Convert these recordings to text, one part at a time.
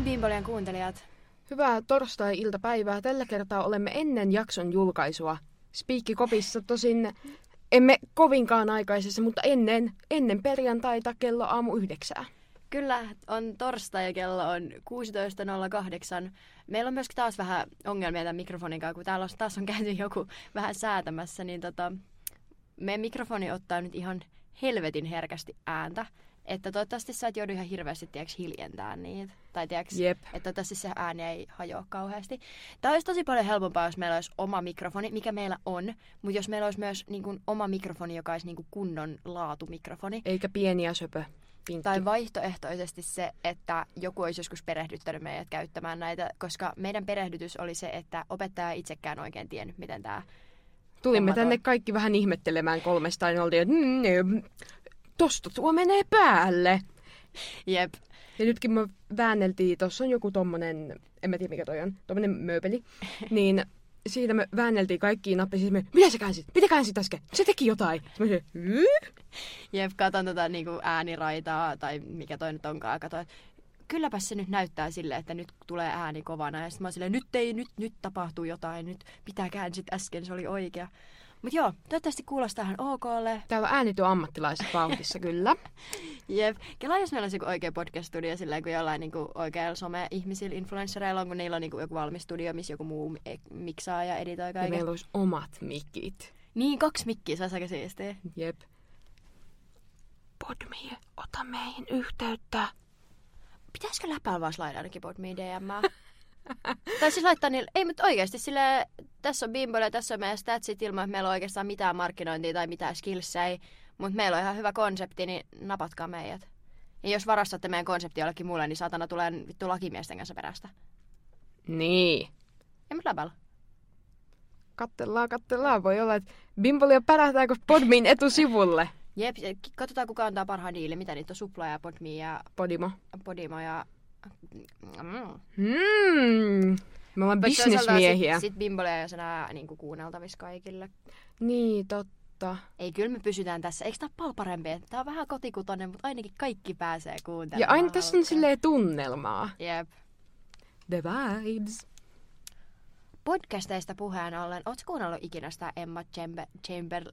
Hei Bimbolian kuuntelijat. Hyvää torstai-iltapäivää. Tällä kertaa olemme ennen jakson julkaisua. Spiikkikopissa tosin emme kovinkaan aikaisessa, mutta ennen, ennen perjantaita kello aamu yhdeksää. Kyllä, on torstai ja kello on 16.08. Meillä on myöskin taas vähän ongelmia tämän mikrofonin kanssa, kun täällä on, taas on käyty joku vähän säätämässä, niin tota, meidän mikrofoni ottaa nyt ihan helvetin herkästi ääntä. Että toivottavasti sä et joudu ihan hirveästi tiiäks, hiljentää niitä. Tai tiiäks, Jep. että toivottavasti se ääni ei hajoa kauheasti. Tämä olisi tosi paljon helpompaa, jos meillä olisi oma mikrofoni, mikä meillä on. Mutta jos meillä olisi myös niin kuin, oma mikrofoni, joka olisi niin kuin, kunnon laatumikrofoni. Eikä pieniä söpö. Pinkki. Tai vaihtoehtoisesti se, että joku olisi joskus perehdyttänyt meidät käyttämään näitä, koska meidän perehdytys oli se, että opettaja itsekään oikein tiennyt, miten tämä... Tulimme tänne kaikki vähän ihmettelemään kolmestaan ja oltiin, että mm, tosta tuo menee päälle. Jep. Ja nytkin me väänneltiin, tuossa on joku tommonen, en mä tiedä mikä toi on, tommonen mööpeli, niin siitä me väänneltiin kaikkiin nappeisiin, me, mitä sä käänsit? Mitä käänsit äsken? Se teki jotain. Mä "Hyi?" Jep, katon tota niinku ääniraitaa tai mikä toi nyt onkaan. Katon, kylläpä se nyt näyttää sille, että nyt tulee ääni kovana. Ja sitten mä oon silleen, nyt ei, nyt, nyt tapahtuu jotain, nyt pitää käänsit äsken, se oli oikea. Mut joo, toivottavasti kuulostaa ihan okolle. Täällä on äänityö ammattilaiset vauhdissa kyllä. Jep. Kela jos meillä olisi joku oikea podcast-studio silleen kuin jollain niinku oikealla some-ihmisillä, influenssereilla on, kun niillä on niinku joku valmis studio, missä joku muu e- miksaa ja editoi Ja kaiken. meillä olisi omat mikit. Niin, kaksi mikkiä, se olisi aika siistiä. Jep. Podmi, ota meihin yhteyttä. Pitäisikö läpäällä vaan slaida ainakin Podme DM? tai siis laittaa niille, ei mutta oikeasti sille tässä on Bimbo ja tässä on meidän statsit ilman, että meillä on oikeastaan mitään markkinointia tai mitään skillsejä. Mutta meillä on ihan hyvä konsepti, niin napatkaa meidät. Ja jos varastatte meidän konsepti jollekin muulle, niin saatana tulee vittu lakimiesten kanssa perästä. Niin. Ja mutta läpäällä. Kattellaan, kattellaan. Voi olla, että Bimbolia pärähtääkö Podmin etusivulle. Jep, katsotaan kuka antaa parhaan diilin. Mitä niitä on? Supla ja Podme ja Podimo. Podimo ja... Mm. Me ollaan bisnesmiehiä. Sitten sit Bimbolia ja nää niin kuunneltavissa kaikille. Niin, totta. Ei, kyllä me pysytään tässä. Eikö tää ole parempi? Tää on vähän kotikutonen, mutta ainakin kaikki pääsee Ja kuuntelemaan. aina tässä on silleen tunnelmaa. Jep. The vibes. Podcasteista puheen ollen, ootko kuunnellut ikinä sitä Emma Chamber... Chamber...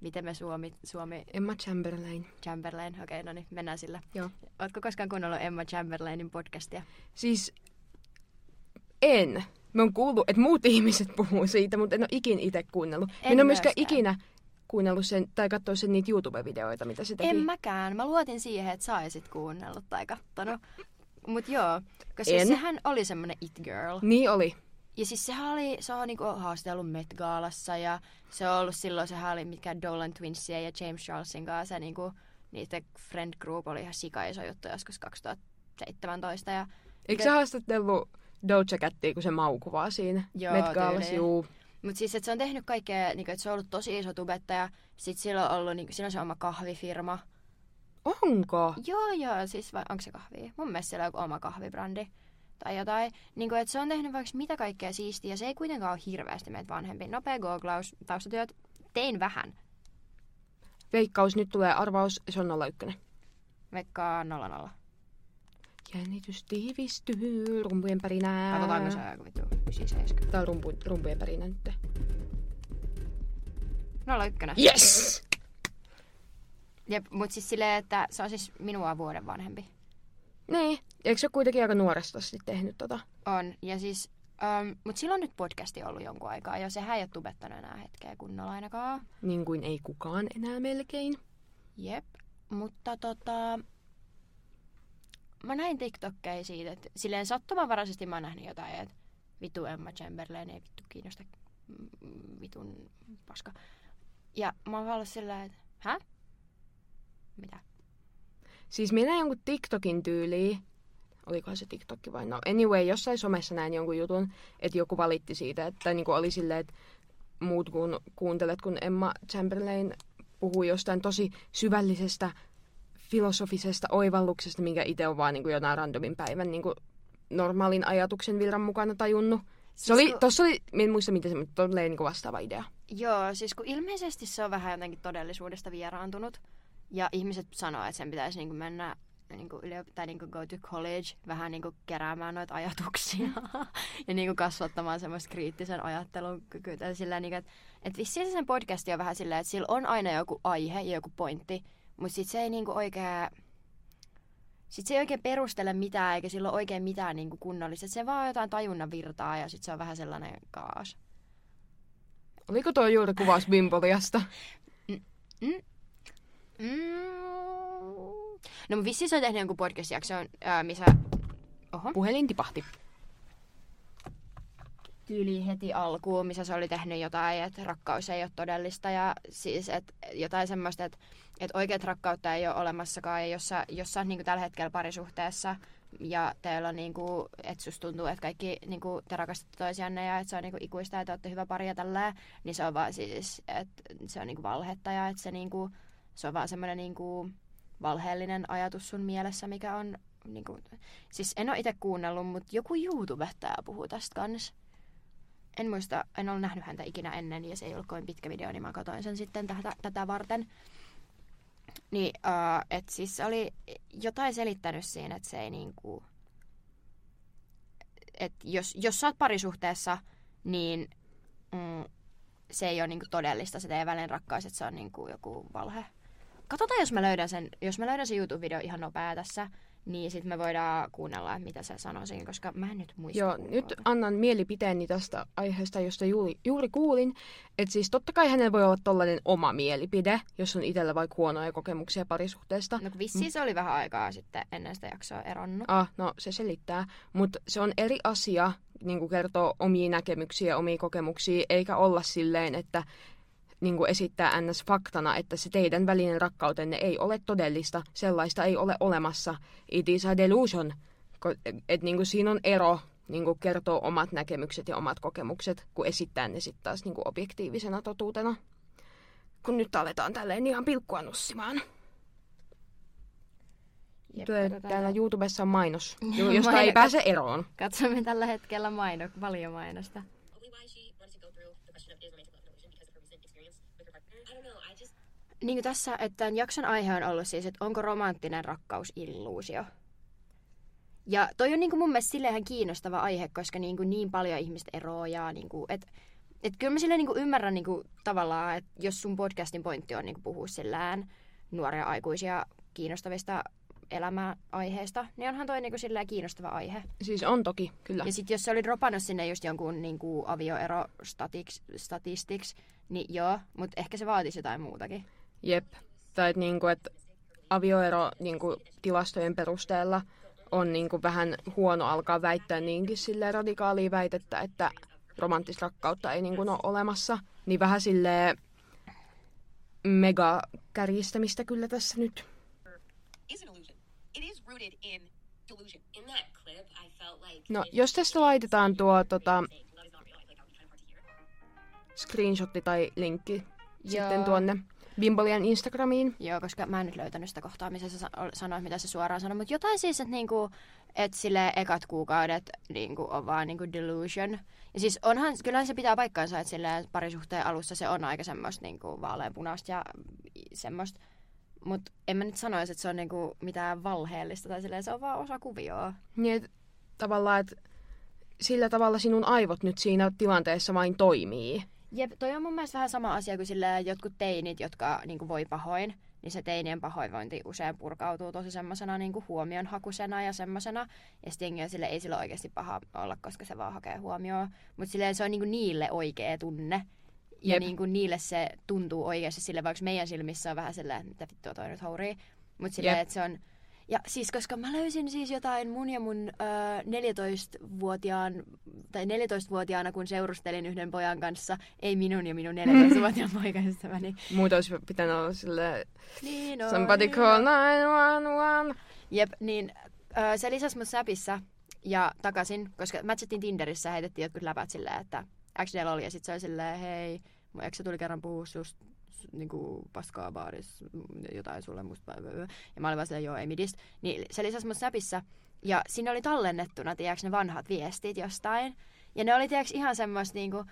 Miten me suomi... suomi Emma Chamberlain. Chamberlain? Okei, okay, no niin, mennään sillä. Joo. Ootko koskaan kuunnellut Emma Chamberlainin podcastia? Siis en. Mä oon kuullut, että muut ihmiset puhuu siitä, mutta en ole ikin itse kuunnellut. En En, en ole myöskään myöskään. ikinä kuunnellut sen, tai katsonut sen niitä YouTube-videoita, mitä se teki. En mäkään. Mä luotin siihen, että saisit kuunnellut tai kattonut. Mut joo, koska En. sehän oli semmonen it girl. Niin oli. Ja siis sehän oli, se on niinku haastellut Met Gaalassa ja se on ollut silloin, sehän oli mitkä Dolan Twinsia ja James Charlesin kanssa se niinku, niiden friend group oli ihan sika iso juttu joskus 2017 ja Eikö se haastatellut Doja Cattia, kun se maukuvaa siinä Joo, Met tyyliin. Juu. Mutta siis, että se on tehnyt kaikkea, niinku, että se on ollut tosi iso tubettaja. Sitten sillä on ollut, niinku, sillä on se oma kahvifirma. Onko? Joo, joo, siis vai onko se kahvi? Mun mielestä siellä on joku oma kahvibrändi tai jotain. Niin kuin, että se on tehnyt vaikka mitä kaikkea siistiä ja se ei kuitenkaan ole hirveästi meitä vanhempi. Nopea googlaus, taustatyöt, tein vähän. Veikkaus, nyt tulee arvaus, se on 01. Vaikka 00. Jännitys tiivistyy, rumpujen pärinää. Katsotaanko se joku vittu 97. Tää on rumpu, rumpujen pärinä nyt. 01. Yes! Jep, mut siis silleen, että se on siis minua vuoden vanhempi. Niin. Eikö se ole kuitenkin aika nuoresta sitten tehnyt tota? On. Ja siis, um, mut silloin nyt podcasti ollut jonkun aikaa jo. Sehän ei ole tubettanut enää hetkeä kunnolla ainakaan. Niin kuin ei kukaan enää melkein. Jep. Mutta tota... Mä näin TikTokkeja siitä, että silleen sattumanvaraisesti mä oon nähnyt jotain, että vitu Emma Chamberlain ei vittu kiinnosta mm, vitun paska. Ja mä oon vaan ollut sillä että hä? Mitä? Siis minä näin jonkun TikTokin tyyliin. Olikohan se TikTokki vai no? Anyway, jossain somessa näin jonkun jutun, että joku valitti siitä, että niin oli silleen, että muut kun kuuntelet, kun Emma Chamberlain puhuu jostain tosi syvällisestä filosofisesta oivalluksesta, minkä itse on vaan niin kuin jonain randomin päivän niin kuin normaalin ajatuksen virran mukana tajunnut. Se Siis oli, kun- tossa oli, en muista miten se, mutta tolleen niin kuin vastaava idea. Joo, siis kun ilmeisesti se on vähän jotenkin todellisuudesta vieraantunut. Ja ihmiset sanoo, että sen pitäisi niinku mennä niinku yliop- tai niinku go to college vähän niinku keräämään noita ajatuksia ja niinku kasvattamaan semmoista kriittisen ajattelun kykyä. Tai sillä niinku, että et vissiin se sen podcasti on vähän silleen, että sillä on aina joku aihe ja joku pointti, mutta sit se ei niinku oikein... Sitten se ei oikein perustele mitään, eikä sillä ole oikein mitään niinku kunnollista. Se vaan on jotain tajunnan virtaa ja sitten se on vähän sellainen kaas. Oliko tuo juuri kuvaus Bimboliasta? Mm. No vissiin se on tehnyt jonkun podcast-jakson, ää, missä... Oho. Puhelin tipahti. Tyyli heti alkuun, missä se oli tehnyt jotain, että rakkaus ei ole todellista ja siis että jotain semmoista, että, että oikeat rakkautta ei ole olemassakaan ja jos sä, jos sä oot niin tällä hetkellä parisuhteessa ja teillä on niin kuin, että susta tuntuu, että kaikki niin kuin, te rakastatte toisianne ja että se on niin kuin, ikuista, että olette hyvä pari ja tällä, niin se on vaan siis, että se on niin kuin, valhetta ja että se, niin kuin, se on vaan semmoinen niin kuin, valheellinen ajatus sun mielessä, mikä on... Niin kuin, siis en ole itse kuunnellut, mutta joku YouTubettaja puhuu tästä kanssa. En muista, en ole nähnyt häntä ikinä ennen ja se ei ollut kovin pitkä video, niin mä katsoin sen sitten tätä, tätä varten. Niin, uh, että siis oli jotain selittänyt siinä, että se ei niinku... Että jos, jos sä oot parisuhteessa, niin mm, se ei ole niinku todellista se teidän välinen rakkaus, että se on niinku joku valhe. Katsotaan, jos mä löydän sen, jos mä löydän sen YouTube-video ihan nopea tässä, niin sitten me voidaan kuunnella, että mitä se sanoo siinä, koska mä en nyt muista. Joo, kuunnella. nyt annan mielipiteeni tästä aiheesta, josta juuri, juuri kuulin. Että siis totta kai hänellä voi olla tollainen oma mielipide, jos on itsellä vaikka huonoja kokemuksia parisuhteesta. No vissiin se oli vähän aikaa sitten ennen sitä jaksoa eronnut. Ah, no se selittää. Mutta se on eri asia niin kertoa omia näkemyksiä, omia kokemuksia, eikä olla silleen, että niin kuin esittää ns. faktana, että se teidän välinen rakkautenne ei ole todellista, sellaista ei ole olemassa. It is a delusion. Et niin kuin siinä on ero niin kuin kertoo omat näkemykset ja omat kokemukset, kun esittää ne sitten taas niin kuin objektiivisena totuutena. Kun nyt aletaan tälleen ihan pilkkua nussimaan. Jep, täällä tää- YouTubessa on mainos, jo- josta Maino- ei pääse eroon. Katsomme tällä hetkellä maino, paljon mainosta. Niin kuin tässä, että tämän jakson aihe on ollut siis, että onko romanttinen rakkaus illuusio. Ja toi on niin kuin mun mielestä silleen kiinnostava aihe, koska niin, kuin niin paljon ihmistä eroaa ja niin kuin, et, et kyllä mä silleen niin kuin ymmärrän niin kuin tavallaan, että jos sun podcastin pointti on niin kuin puhua sillään nuoria aikuisia kiinnostavista elämäaiheista, niin onhan toi niin kuin silleen kiinnostava aihe. Siis on toki, kyllä. Ja sitten jos se oli dropannut sinne just jonkun niin kuin avioero statistics, niin joo, mutta ehkä se vaatisi jotain muutakin. Jep. Tai että niinku, et avioero niinku, tilastojen perusteella on niinku, vähän huono alkaa väittää niinkin sille radikaalia väitettä, että romanttista rakkautta ei niinku, ole olemassa. Niin vähän sille mega kärjistämistä kyllä tässä nyt. No, jos tästä laitetaan tuo tota, screenshotti tai linkki Joo. sitten tuonne Bimbolian Instagramiin. Joo, koska mä en nyt löytänyt sitä kohtaa, missä sä sa- sanoit, mitä se suoraan sanoi. Mutta jotain siis, että niinku, et sille ekat kuukaudet niinku, on vaan niinku delusion. Ja siis onhan, kyllähän se pitää paikkaansa, että sille parisuhteen alussa se on aika semmoista niinku, vaaleanpunaista ja semmoista. Mutta en mä nyt sanoisi, että se on niinku mitään valheellista tai silleen, se on vaan osa kuvioa. Niin, et, tavallaan, että sillä tavalla sinun aivot nyt siinä tilanteessa vain toimii. Jep, toi on mun mielestä vähän sama asia kuin sillä jotkut teinit, jotka niin voi pahoin. Niin se teinien pahoinvointi usein purkautuu tosi semmoisena niin huomionhakusena ja semmoisena. Ja sitten jengi on sille, ei sillä oikeasti paha olla, koska se vaan hakee huomioon. Mutta silleen se on niin niille oikea tunne. Ja Jep. niin niille se tuntuu oikeasti sille, vaikka meidän silmissä on vähän silleen, että mitä vittua toi nyt hourii. Mutta silleen, että se on... Ja siis, koska mä löysin siis jotain mun ja mun ö, 14-vuotiaan, tai 14-vuotiaana, kun seurustelin yhden pojan kanssa, ei minun ja minun 14-vuotiaan poikaystäväni. Muuten olisi pitänyt olla sille Niin on. somebody call 911. Jep, niin ö, se lisäsi mut Snapissa ja takaisin, koska matchattiin Tinderissä heitettiin jotkut läpät silleen, että XDL oli ja sit se oli silleen, hei, mun ex tuli kerran puhua susta niinku paskaa baarissa, jotain sulle musta. Ja mä olin vaan joo, ei midistä. Niin se lisäsi mut Snapissa ja siinä oli tallennettuna, tiedätkö, ne vanhat viestit jostain. Ja ne oli, tiedätkö, ihan semmoista niinku,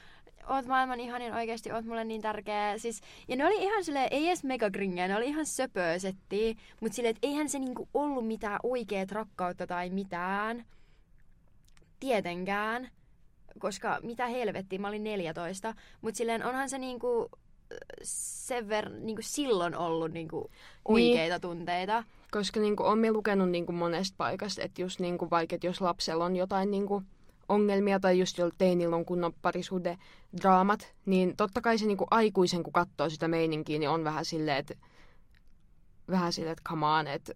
oot maailman ihanin oikeesti, oot mulle niin tärkeä. Siis, ja ne oli ihan silleen, ei edes megagringeä, ne oli ihan söpöä settiä, mutta silleen, että eihän se niinku ollut mitään oikeet rakkautta tai mitään. Tietenkään. Koska mitä helvettiä, mä olin 14. Mutta silleen onhan se niinku sen verran niinku silloin ollut niinku oikeita niin. tunteita. Koska niinku, on lukenut niinku monesta paikasta, että just niinku, vaikka jos lapsella on jotain niinku, ongelmia tai just jolla teinillä on kunnon parisuhde draamat, niin totta kai se niinku aikuisen, kun katsoo sitä meininkiä, niin on vähän silleen, että vähän silleen, että come on, että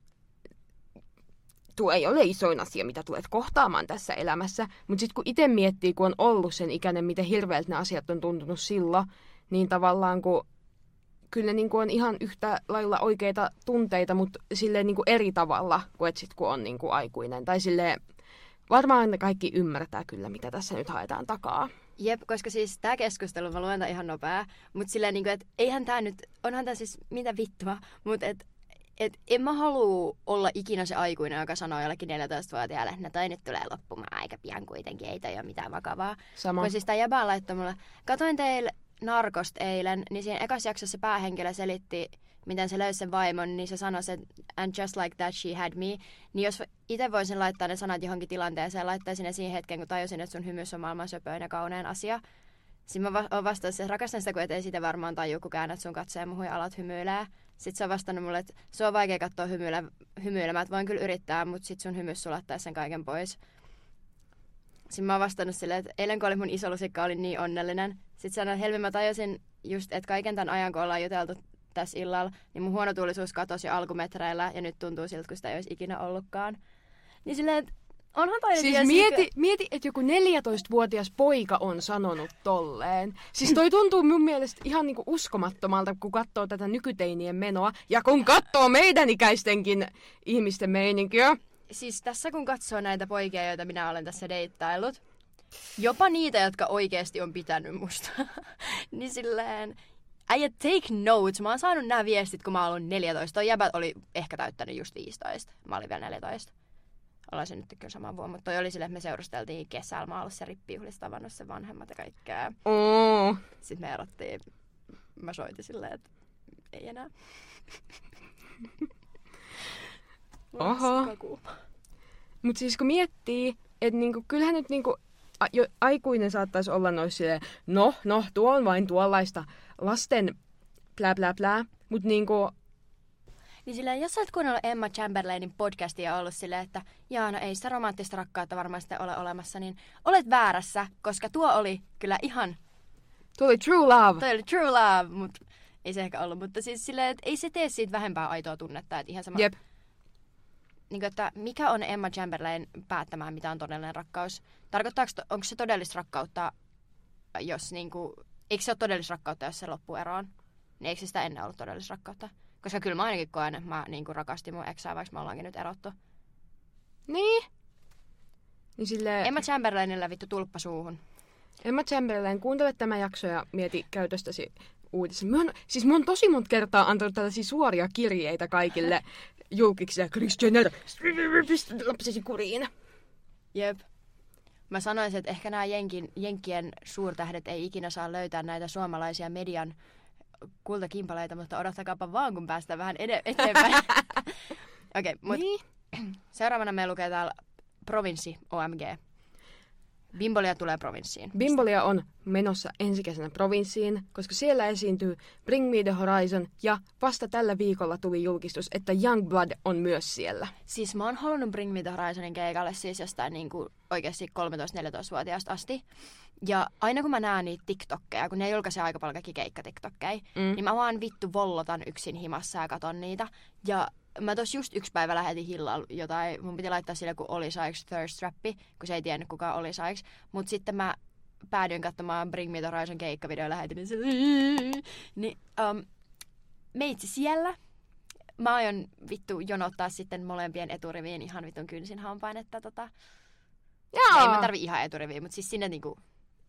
tuo ei ole isoin asia, mitä tulet kohtaamaan tässä elämässä. Mutta sitten kun itse miettii, kun on ollut sen ikäinen, miten hirveältä ne asiat on tuntunut silloin, niin tavallaan kun kyllä ne niin kuin on ihan yhtä lailla oikeita tunteita, mutta silleen niin kuin eri tavalla kuin sit, kun on niin kuin aikuinen. Tai silleen, varmaan kaikki ymmärtää kyllä, mitä tässä nyt haetaan takaa. Jep, koska siis tämä keskustelu, mä luen ihan nopea, mutta silleen niin kuin, että eihän tämä nyt, onhan tämä siis mitä vittua, mutta et, et en mä halua olla ikinä se aikuinen, joka sanoo jollekin 14-vuotiaalle, että no toi nyt tulee loppumaan aika pian kuitenkin, ei toi ole mitään vakavaa. Sama. Kun siis tämä jäbä laittoi mulle, katoin teille Narkost eilen, niin siinä ekassa jaksossa päähenkilö selitti, miten se löysi sen vaimon, niin se sanoi, että and just like that she had me. Niin jos itse voisin laittaa ne sanat johonkin tilanteeseen, laittaisin ne siihen hetkeen, kun tajusin, että sun hymys on maailman söpöin ja kaunein asia. Sitten mä va- vastaan, että rakastan sitä, kun et sitä varmaan taju, kun käännät sun katseen muhui ja alat hymyilee. Sitten se on vastannut mulle, että se on vaikea katsoa hymyile, hymyilemään, että voin kyllä yrittää, mutta sitten sun hymys sulattaisi sen kaiken pois. Sitten mä oon vastannut silleen, että eilen kun oli mun isolusikka, olin niin onnellinen. Sitten sanoin, että Helmi, mä tajusin just, että kaiken tämän ajan, kun ollaan juteltu tässä illalla, niin mun huonotuulisuus katosi jo alkumetreillä ja nyt tuntuu siltä, kun sitä ei olisi ikinä ollutkaan. Niin silleen, että onhan toi Siis mieti, mieti, että joku 14-vuotias poika on sanonut tolleen. Siis toi tuntuu mun mielestä ihan niinku uskomattomalta, kun katsoo tätä nykyteinien menoa. Ja kun katsoo meidän ikäistenkin ihmisten meininkiä. Siis tässä kun katsoo näitä poikia, joita minä olen tässä deittailut, jopa niitä, jotka oikeasti on pitänyt musta, niin silleen, äijä take notes. Mä oon saanut nämä viestit, kun mä oon 14. Toi jäbät oli ehkä täyttänyt just 15. Mä olin vielä 14. Ollaan se nyt kyllä sama vuonna, mutta toi oli sille, että me seurusteltiin kesällä. Mä ollut se rippijuhlissa tavannut sen vanhemmat ja kaikkea. Oh. Sitten me erottiin. Mä soitin silleen, että ei enää. Oho. Mutta siis kun miettii, että niinku, kyllähän nyt niinku, a, jo, aikuinen saattaisi olla noissa silleen, no, no, tuo on vain tuollaista lasten plää plää plää, mutta niinku, Niin silleen, jos sä oot kuunnellut Emma Chamberlainin podcastia ja ollut silleen, että jaa, no ei sitä romanttista rakkautta varmaan sitten ole olemassa, niin olet väärässä, koska tuo oli kyllä ihan, tuo oli true love. toi oli true love, mutta ei se ehkä ollut, mutta siis silleen, että ei se tee siitä vähempää aitoa tunnetta, että ihan sama. Jep. Niin kuin, että mikä on Emma Chamberlain päättämään, mitä on todellinen rakkaus? Tarkoittaako, onko se todellista rakkautta, jos niin kuin, eikö se ole todellista rakkautta, jos se loppuu eroon? Niin eikö se sitä ennen ollut todellista rakkautta? Koska kyllä mä ainakin koen, että mä niin kuin rakastin mun eksää, vaikka me ollaankin nyt erottu. Niin. Niin silleen, Emma Chamberlainilla vittu tulppa suuhun. Emma Chamberlain, kuuntele tämä jakso ja mieti käytöstäsi uutisia. Mä oon, siis mä oon tosi monta kertaa antanut tällaisia suoria kirjeitä kaikille julkiksi ja Jenner, pistä lapsesi kuriin. Jep. Mä sanoisin, että ehkä nämä Jenkin, Jenkkien suurtähdet ei ikinä saa löytää näitä suomalaisia median kultakimpaleita, mutta odottakaapa vaan, kun päästään vähän ed- eteenpäin. Okei, okay, mutta Niin. seuraavana me lukee täällä provinssi OMG. Bimbolia tulee provinssiin. Bimbolia on menossa ensi kesänä provinssiin, koska siellä esiintyy Bring Me The Horizon ja vasta tällä viikolla tuli julkistus, että Youngblood on myös siellä. Siis mä oon halunnut Bring Me The Horizonin keikalle siis jostain niinku oikeasti 13-14-vuotiaasta asti. Ja aina kun mä näen niitä TikTokkeja, kun ne julkaisee aika paljon kaikki keikka-TikTokkeja, Mm. niin mä vaan vittu vollotan yksin himassa ja katon niitä. Ja mä tos just yksi päivä lähetin hillalla jotain, mun piti laittaa sille kun oli Sykes Thirst Trappi, kun se ei tiennyt kuka oli Sykes. Mut sitten mä päädyin katsomaan Bring Me The Horizon keikkavideo ja lähetin niin se, niin um, meitsi siellä. Mä aion vittu jonottaa sitten molempien eturiviin ihan vitun kynsin hampain, että tota... Jaa. Ei mä tarvi ihan eturiviin, mutta siis sinne niinku...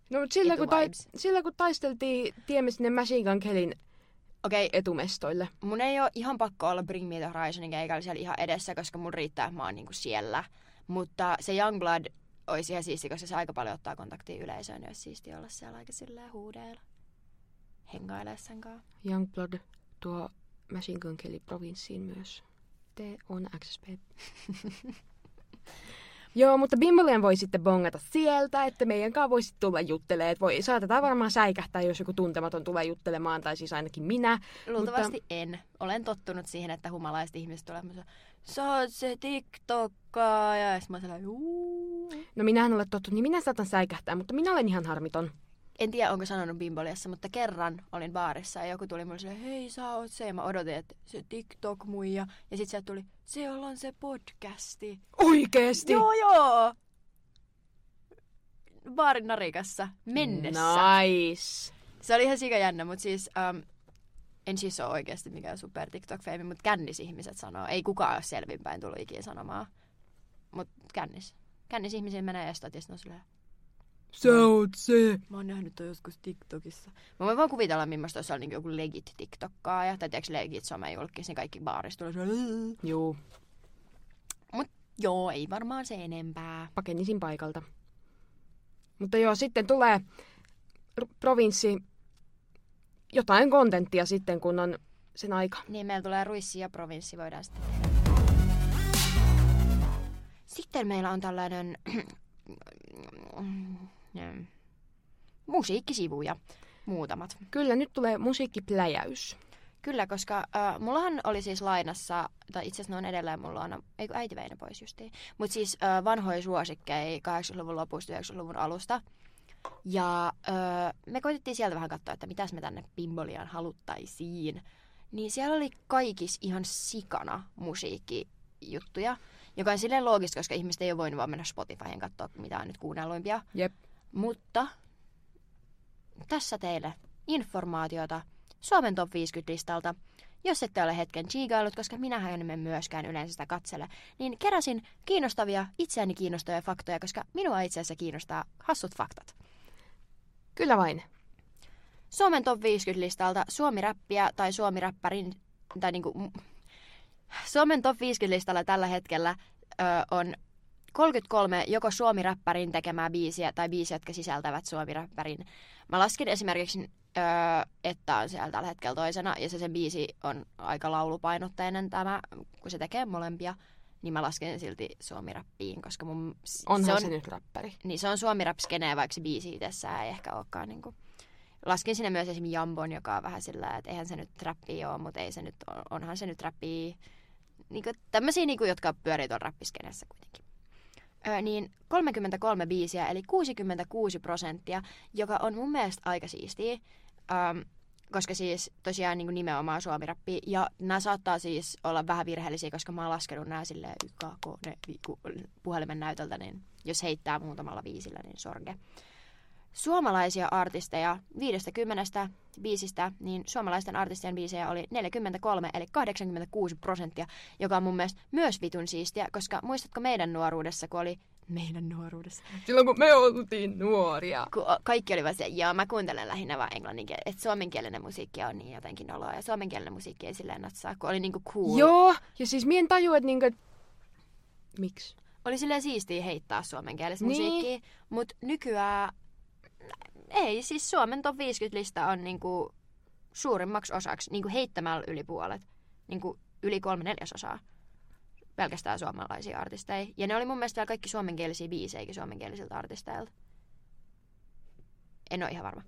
No, mutta sillä, kun, Etu-vibes. sillä kun taisteltiin, tiemme sinne Machine Gun Kellyn Okei, okay, etumestoille. mun ei ole ihan pakko olla Bring Me The Horizonin keikalla siellä ihan edessä, koska mun riittää, että mä oon niinku siellä. Mutta se Youngblood olisi ihan siisti, koska se aika paljon ottaa kontaktia yleisöön, niin olisi siisti olla siellä aika silleen huudeilla. Hengailee sen kanssa. Youngblood tuo Machine Gun Kelly provinssiin myös. Te on XSP. Joo, mutta Bimbolien voi sitten bongata sieltä, että meidän kanssa voisi tulla juttelemaan. Että Voi, saatetaan varmaan säikähtää, jos joku tuntematon tulee juttelemaan, tai siis ainakin minä. Luultavasti mutta... en. Olen tottunut siihen, että humalaiset ihmiset tulevat sä oot se TikTokkaaja. Ja sitten mä olen Juu. No minä en ole tottunut, niin minä saatan säikähtää, mutta minä olen ihan harmiton. En tiedä, onko sanonut Bimboliassa, mutta kerran olin baarissa ja joku tuli mulle silleen, hei sä oot se. Ja mä odotin, että se TikTok-muija. Ja sit sieltä tuli, se on se podcasti. Oikeesti? Joo, joo. Baarin narikassa, mennessä. Nice. Se oli ihan sika jännä, mutta siis um, en siis ole oikeasti mikään super TikTok-feimi, mutta kännis ihmiset sanoo. Ei kukaan ole selvinpäin tullut ikinä sanomaan. Mutta kännis. Kännis ihmisiä menee estat ja sitten on silleen, Sä oot se. Mä oon nähnyt toi joskus TikTokissa. Mä voin vaan kuvitella, millaista olisi niin joku legit TikTokkaaja. Tai tiedätkö legit somejulkis, niin kaikki baarista tulee. Juu, Mut joo, ei varmaan se enempää. pakenisin paikalta. Mutta joo, sitten tulee r- provinssi jotain kontenttia sitten, kun on sen aika. Niin, meillä tulee ruissi ja provinssi, voidaan sitten Sitten meillä on tällainen mm, musiikkisivuja, muutamat. Kyllä, nyt tulee musiikkipläjäys. Kyllä, koska äh, mullahan oli siis lainassa, tai itse asiassa ne on edelleen mulla on, ei kun äiti vei ne pois justiin, mutta siis äh, vanhoja suosikkeja 80-luvun lopusta 90-luvun alusta. Ja äh, me koitettiin sieltä vähän katsoa, että mitäs me tänne Pimboliaan haluttaisiin. Niin siellä oli kaikis ihan sikana musiikkijuttuja, joka on silleen loogista, koska ihmiset ei ole voinut vaan mennä Spotifyhin katsoa, mitä on nyt kuunnelluimpia. Jep. Mutta tässä teille informaatiota Suomen top 50 listalta. Jos ette ole hetken chiigaillut, koska minähän en myöskään yleensä sitä katsele, niin keräsin kiinnostavia, itseäni kiinnostavia faktoja, koska minua itse asiassa kiinnostaa hassut faktat. Kyllä vain. Suomen top 50 listalta Suomi-räppiä tai Suomi-räppärin, tai niinku, mm, Suomen top 50 listalla tällä hetkellä ö, on 33 joko Suomi-räppärin tekemää biisiä tai biisiä, jotka sisältävät Suomi-räppärin. Mä laskin esimerkiksi, ö, että on siellä tällä hetkellä toisena, ja se sen biisi on aika laulupainotteinen tämä, kun se tekee molempia, niin mä lasken silti Suomi-räppiin, koska mun... Onhan se on, se nyt räppäri. niin se on suomi rap vaikka se biisi itsessään ei ehkä olekaan niinku... Laskin sinne myös esimerkiksi Jambon, joka on vähän sillä, että eihän se nyt räppiä ole, mutta ei se nyt, on- onhan se nyt räppiä. Niinku, tämmöisiä, niinku, jotka pyörii tuolla räppiskenessä kuitenkin. Ö, niin 33 biisiä, eli 66 prosenttia, joka on mun mielestä aika siistiä. Öm, koska siis tosiaan niin nimenomaan suomirappi. Ja nämä saattaa siis olla vähän virheellisiä, koska mä oon laskenut nämä silleen puhelimen näytöltä, niin jos heittää muutamalla viisillä, niin sorge. Suomalaisia artisteja 50 biisistä, niin suomalaisten artistien biisejä oli 43 eli 86 prosenttia, joka on mun mielestä myös vitun siistiä, koska muistatko meidän nuoruudessa, kun oli meidän nuoruudessa, Silloin kun me oltiin nuoria. kun kaikki olivat se, joo mä kuuntelen lähinnä vaan englanninkielinen, että suomenkielinen musiikki on niin jotenkin noloa ja suomenkielinen musiikki ei silleen natsaa, kun oli niinku cool. Joo, ja siis mien taju, että niinku... Miksi? Oli silleen siistiä heittää suomenkielistä Niin. musiikkia, mutta nykyään ei, siis Suomen top 50 lista on niinku suurimmaksi osaksi niinku heittämällä yli puolet, niinku yli kolme neljäsosaa pelkästään suomalaisia artisteja. Ja ne oli mun mielestä kaikki suomenkielisiä biisejäkin suomenkielisiltä artisteilta. En ole ihan varma.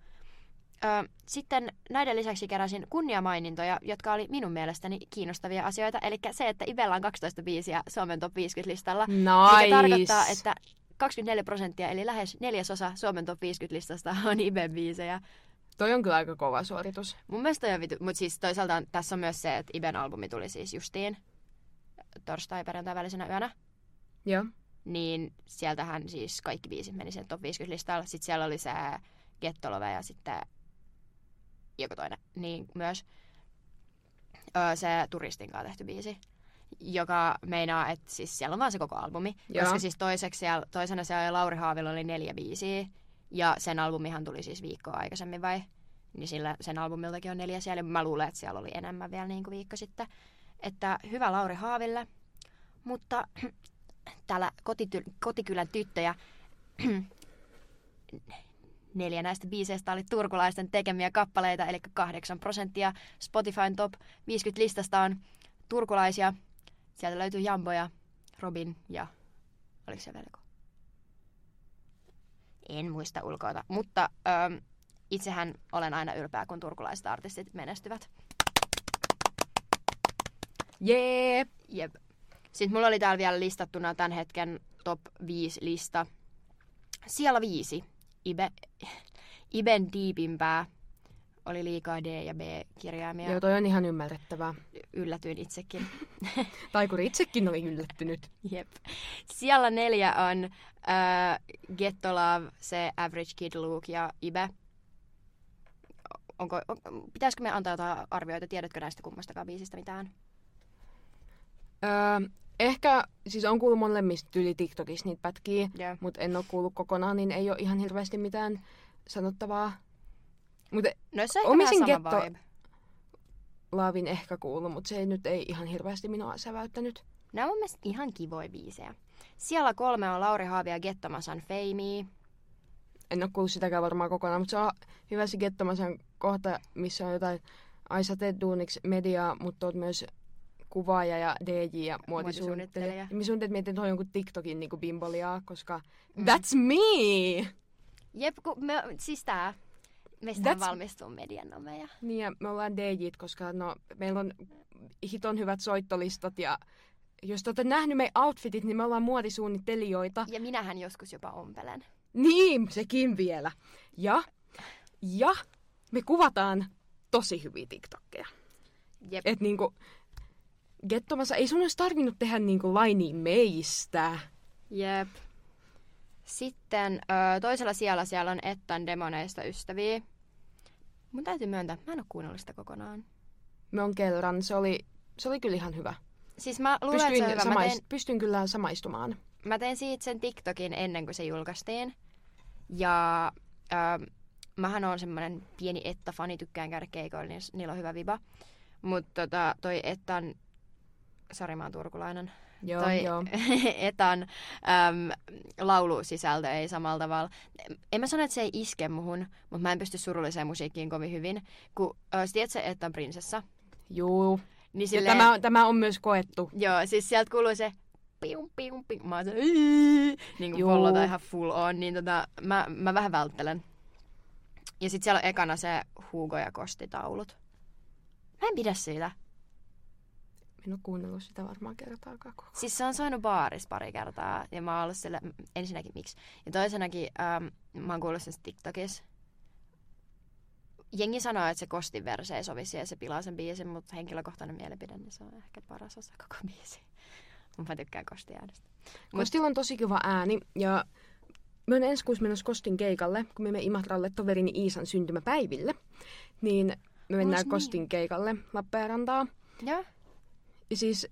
Ö, sitten näiden lisäksi keräsin kunniamainintoja, jotka oli minun mielestäni kiinnostavia asioita. Eli se, että Ibella on 12 biisiä Suomen top 50 listalla. Nice. Mikä tarkoittaa, että 24 prosenttia, eli lähes neljäsosa Suomen top 50 listasta on Iben biisejä. Toi on kyllä aika kova suoritus. Mun mielestä toi on vitu, mutta siis toisaalta tässä on myös se, että Iben albumi tuli siis justiin torstai perjantai välisenä yönä. Joo. Niin sieltähän siis kaikki biisit meni sen top 50 listalla. Sitten siellä oli se Gettolove ja sitten joku toinen, niin myös öö, se Turistin kanssa tehty biisi, joka meinaa, että siis siellä on vaan se koko albumi. Joo. Koska siis toiseksi siellä, toisena siellä Lauri Haavilla oli neljä biisiä, ja sen albumihan tuli siis viikkoa aikaisemmin vai? Niin sillä, sen albumiltakin on neljä siellä. Mä luulen, että siellä oli enemmän vielä niin kuin viikko sitten. Että hyvä Lauri Haaville. Mutta täällä kotity- kotikylän tyttöjä neljä näistä biiseistä oli turkulaisten tekemiä kappaleita, eli 8 prosenttia Spotifyn top 50 listasta on turkulaisia. Sieltä löytyy Jambo ja Robin ja oliko se joku? En muista ulkoota, mutta ähm, itsehän olen aina ylpeä, kun turkulaiset artistit menestyvät. Jee! Jep. Sitten mulla oli täällä vielä listattuna tämän hetken top 5 lista. Siellä viisi. Ibe, Iben diipimpää oli liikaa D- ja B-kirjaimia. Joo, toi on ihan ymmärrettävää. Yllätyin itsekin. Taikuri itsekin oli yllättynyt. Jep. Siellä neljä on äh, Getto Love, se Average Kid Luke ja Ibe. Onko, on, pitäisikö me antaa jotain arvioita? Tiedätkö näistä kummastakaan biisistä mitään? Öö, ehkä, siis on kuullut molemmista tyyli TikTokissa niitä pätkiä, Joo. mutta en ole kuullut kokonaan, niin ei ole ihan hirveästi mitään sanottavaa. Mutta No se on vähän sama Getto- vibe. Laavin ehkä kuullut, mutta se ei nyt ei ihan hirveästi minua säväyttänyt. Nämä on mun mielestä ihan kivoja biisejä. Siellä kolme on Lauri Haavi ja Gettomasan Feimi. En ole kuullut sitäkään varmaan kokonaan, mutta se on hyvä se Gettomasen kohta, missä on jotain Ai sä teet duuniksi mediaa, mutta oot myös kuvaaja ja DJ ja muotisuunnittelija. Muotisuunnittelija. Mietin, että on jonkun TikTokin niinku bimboliaa, koska Mm. that's me! Jep, kun me, siis tää. Meistä That's- valmistuu medianomeja. Niin ja me ollaan DJt, koska no, meillä on hiton hyvät soittolistat ja jos te olette nähnyt meidän outfitit, niin me ollaan muotisuunnittelijoita. Ja minähän joskus jopa ompelen. Niin, sekin vielä. Ja, ja me kuvataan tosi hyviä TikTokkeja. Jep. Et niinku, Gettomassa ei sun olisi tarvinnut tehdä niinku lainiin meistä. Jep. Sitten ö, toisella siellä siellä on Ettan demoneista ystäviä. Mun täytyy myöntää, mä en oo kuunnellut sitä kokonaan. Me on kerran, se oli, se oli kyllä ihan hyvä. Siis mä luulen, että se Pystyin, hyvä. Mä tein, pystyn kyllä samaistumaan. mä tein siitä sen TikTokin ennen kuin se julkaistiin. Ja ö, mähän on semmonen pieni Etta-fani, tykkään käydä keikoilla, niin niillä on hyvä viba. Mutta tota, toi Ettan, sori mä oon turkulainen, Joo, toi joo. Etan äm, laulusisältö ei samalla tavalla. En mä sano, että se ei iske muhun, mutta mä en pysty surulliseen musiikkiin kovin hyvin. Kun äh, sä tiedät se Etan prinsessa, Juu. niin Ja silleen, tämä, on- tämä on myös koettu. Joo, siis sieltä kuuluu se pium, pium, pium. Mä oon se, "Ii", niin kuin pollota ihan full on, niin tota, mä, mä vähän välttelen. Ja sit siellä on ekana se Hugo ja Kosti-taulut. Mä en pidä siitä. En ole kuunnellut sitä varmaan kertaakaan koko. Siis se on soinut baarissa pari kertaa ja mä oon ollut sille, ensinnäkin miksi. Ja toisenakin ähm, mä oon kuullut sen TikTokissa. Jengi sanoo, että se Kostin verse ei sovi siihen, se pilaa sen biisin, mutta henkilökohtainen mielipide, niin se on ehkä paras osa koko biisi. Mä tykkään Kostin äänestä. Kostilla on tosi kiva ääni ja mä oon ensi kuussa menossa Kostin keikalle, kun me menemme Imatralle toverini Iisan syntymäpäiville. Niin me mennään niin? Kostin keikalle Lappeenrantaan. Joo. Ja siis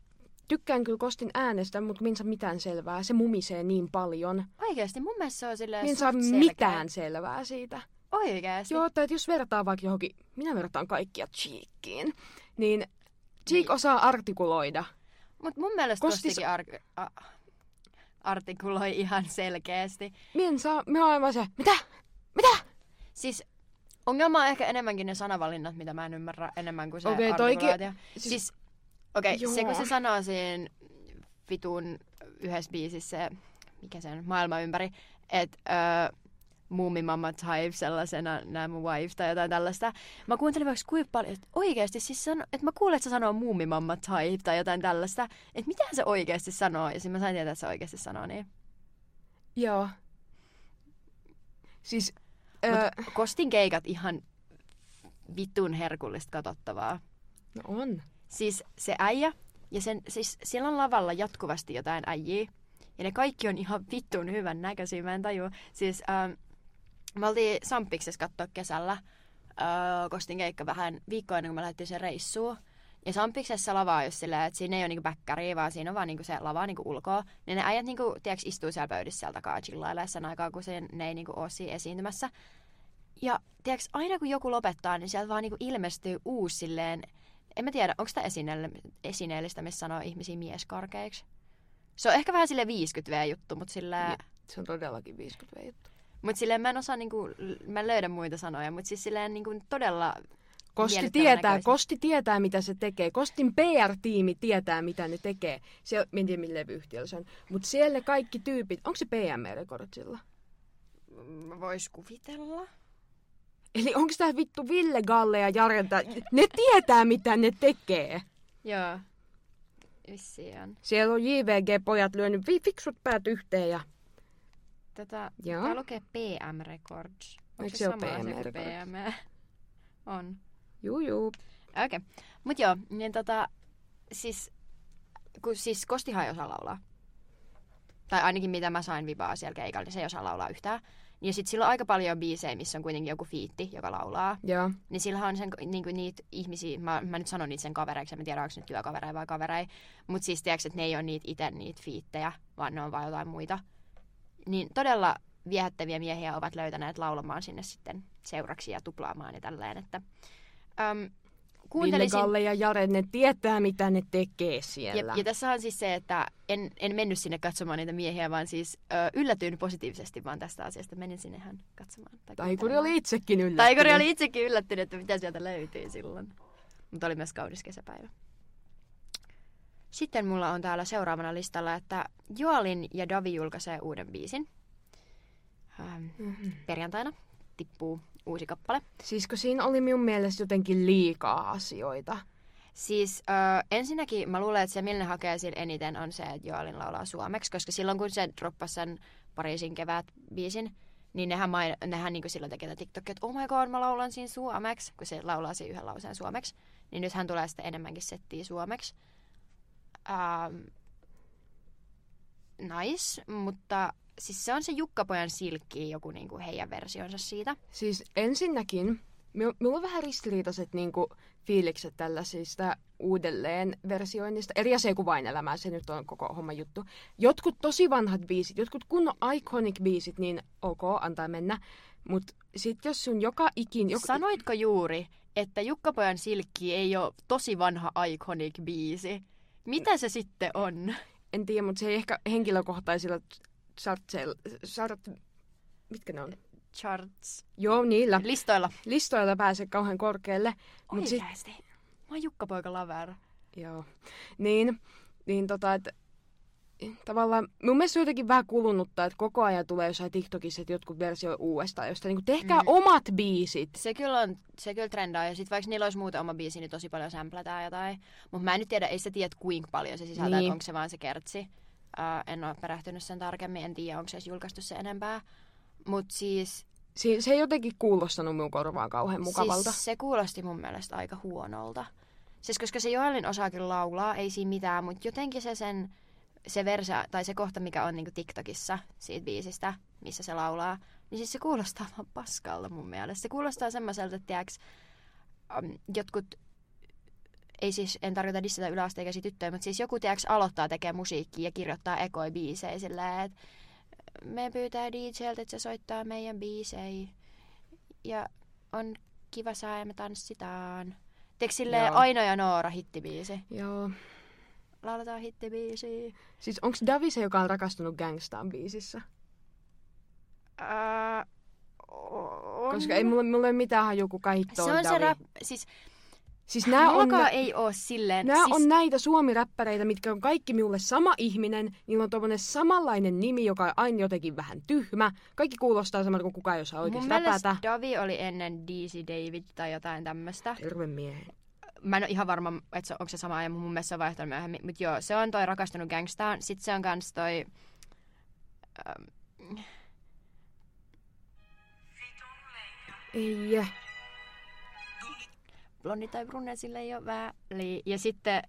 tykkään kyllä Kostin äänestä, mutta minä saa mitään selvää. Se mumisee niin paljon. Oikeesti, mun mielestä se on silleen Minä saa selkeä. mitään selvää siitä. Oikeesti? Joo, tai että jos vertaa vaikka johonkin, minä vertaan kaikkia Cheekkiin, niin Cheek Niin. osaa artikuloida. Mut mun mielestä Kostis- Kostikin ar- a- artikuloi ihan selkeästi. Minä saa, minä olen aivan se, mitä? Mitä? Siis ongelma on ehkä enemmänkin ne sanavalinnat, mitä mä en ymmärrä enemmän kuin se okay, artikulaatio. Siis, siis okei, okay, se kun se sanoo siinä vitun yhdessä biisissä, mikä se on, maailma ympäri, että öö, muumimamma type sellaisena, nää mun wife tai jotain tällaista. Mä kuuntelin vaikka kuinka paljon, että oikeesti siis sano, että mä kuulen, että se sanoo muumimamma type tai jotain tällaista. Että mitä se oikeesti sanoo? Ja sitten mä sain tietää, että se oikeesti sanoo niin. Joo. Siis, Mut öö, Kostin keikat ihan vitun herkullista katsottavaa. no on. Siis se äijä, ja sen, siis siellä on lavalla jatkuvasti jotain äijiä. Ja ne kaikki on ihan vittun hyvän näköisiä, mä en tajua. Siis ähm, me oltiin Sampiksessa katsoa kesällä. Äh, Kostin keikka vähän viikkoa ennen kuin me lähdettiin sen reissuun. Ja Sampiksessa lava on just silleen, että siinä ei ole niinku bäkkäriä, vaan siinä on vaan niinku se lava niinku ulkoa. Niin ne äijät niinku, tiiäks, istuu siellä pöydissä siellä takaa chillailee sen aikaa, kun se, ne ei niinku ole siinä esiintymässä. Ja tiiäks, aina kun joku lopettaa, niin sieltä vaan niinku ilmestyy uusi silleen, en mä tiedä, onko tämä esineell- esineellistä, missä sanoo ihmisiä mieskarkeiksi? Se on ehkä vähän sille 50V-juttu, mutta sille Se on todellakin 50 juttu. Mut silleen mä en osaa niinku, mä en löydä muita sanoja, mut siis silleen niinku todella Kosti tietää, näköisiä. Kosti tietää, mitä se tekee. Kostin PR-tiimi tietää, mitä ne tekee. Se, en tiedä, millä levyyhtiöllä se on. Mutta siellä kaikki tyypit, onko se PM-rekordsilla? Vois kuvitella. Eli onko tämä vittu Ville Galle ja Jarenta? Ne tietää, mitä ne tekee. Joo. Vissiin on. Siellä on JVG-pojat lyönyt fiksut päät yhteen ja Tätä, Joo. tää lukee PM Records. Onko Eikö se, se asia PM Records? PM? On. juu juu. Okei. Okay. Mut joo, niin tota, siis, kun siis Kostihan ei osaa laulaa. Tai ainakin mitä mä sain vibaa siellä keikalla, niin se ei osaa laulaa yhtään. Ja sit sillä on aika paljon biisejä, missä on kuitenkin joku fiitti, joka laulaa. Joo. Niin sillähän on sen, niin kuin niitä ihmisiä, mä, mä nyt sanon niitä sen kavereiksi, en tiedä onko ne työkavereja vai kavereita. Mutta siis tiedätkö, että ne ei ole niitä itse niitä fiittejä, vaan ne on vaan jotain muita. Niin todella viehättäviä miehiä ovat löytäneet laulamaan sinne sitten seuraksi ja tuplaamaan ja tälleen. Että, äm, Ville kuuntelisin, Galle ja Jare, ne tietää, mitä ne tekee siellä. ja, ja tässä on siis se, että en, en mennyt sinne katsomaan niitä miehiä, vaan siis ö, yllätyin positiivisesti vaan tästä asiasta. Menin sinne ihan katsomaan. tai Taikuri oli itsekin yllättynyt. Taikuri oli itsekin yllättynyt, että mitä sieltä löytyy silloin. Mutta oli myös kaunis kesäpäivä. Sitten mulla on täällä seuraavana listalla, että Joalin ja Davi julkaisee uuden biisin. Ähm, Mhm. perjantaina tippuu uusi kappale. Siis kun siinä oli minun mielestä jotenkin liikaa asioita. Siis ö, ensinnäkin mä luulen, että se millä ne hakee sillä eniten on se, että Joalin laulaa suomeksi, koska silloin kun se droppasi sen Pariisin kevät biisin, niin nehän, main, nehän niin silloin tekee TikTokia, että oh my god, mä laulan siinä suomeksi, kun se laulaa siinä yhden lauseen suomeksi. Niin nythän tulee sitten enemmänkin settiä suomeksi. Ähm, nice, mutta siis se on se Jukkapojan silkki, joku niinku heidän versionsa siitä. Siis ensinnäkin, mi- minulla on vähän ristiriitaiset niinku, fiilikset tällaisista uudelleen versioinnista. Eri asia kuin vain elämää, se nyt on koko homma juttu. Jotkut tosi vanhat biisit, jotkut kunnon iconic biisit, niin ok, antaa mennä. Mutta sitten jos sun joka ikin... Joka... Sanoitko juuri, että Jukkapojan silkki ei ole tosi vanha iconic biisi? Mitä se sitten on? En tiedä, mutta se ei ehkä henkilökohtaisilla chartseilla... Chart... Mitkä ne on? Charts. Joo, niillä Listoilla. listoilla pääse kauhean korkealle. Mut sit, Oikeasti. Mä oon Jukkapoika Laver. joo. Niin, niin tota, että tavallaan mun mielestä jotenkin vähän kulunutta, että koko ajan tulee jossain TikTokissa, että jotkut versioi uudestaan, josta niinku tehkää Mm. omat biisit. Se kyllä, on, se kyllä trendaa. Ja sit vaikka niillä olisi muuten oma biisi, niin tosi paljon sämplätään jotain. Mutta mä en nyt tiedä, ei se tiedä kuinka paljon se sisältää, Niin. niin. onko se vaan se kertsi. Uh, en ole perehtynyt sen tarkemmin, en tiedä, onko se julkaistu se enempää. Mutta siis, Se, se ei jotenkin kuulostanut mun korvaan kauhean mukavalta. siis se kuulosti mun mielestä aika huonolta. Siis koska se Joelin osaa kyllä laulaa, ei siinä mitään, mutta jotenkin se sen, se versa, tai se kohta, mikä on niinku TikTokissa siitä biisistä, missä se laulaa, niin siis se kuulostaa vaan paskalta mun mielestä. Se kuulostaa semmoiselta, että tiiäks, um, jotkut, ei siis, en tarkoita dissata yläasteikäisiä tyttöjä, mutta siis joku tiiäks, aloittaa tekemään musiikkia ja kirjoittaa ekoi biisejä silleen, että me pyytää DJltä, että se soittaa meidän biisejä ja on kiva saa ja me tanssitaan. Tiedätkö silleen Joo. Aino ja Noora hittibiisi? Joo. Lauletaan hittibiisi. Siis onks Davi se, joka on rakastunut Gangstaan biisissä? Ää, on. Koska ei mulla, mulla ei mitään haju, kuka hitto Se on se Davi. rap, siis Siis nää on, nä- ei oo silleen. Nämä siis, on näitä suomiräppäreitä, mitkä on kaikki minulle sama ihminen. Niillä on tommonen samanlainen nimi, joka on aina jotenkin vähän tyhmä. Kaikki kuulostaa samalta kuin kukaan ei osaa mun oikeasti räpätä. Davi oli ennen DC David tai jotain tämmöstä. Terve miehen. Mä en ole ihan varma, että se, onko se sama ajan, mun mielestä se on vaihtanut myöhemmin. Mutta joo, se on toi rakastunut gangstaan. Sitten se on kans toi... Ähm, Ei. Blondi tai brunne, sillä ei ole väliä. Ja sitten...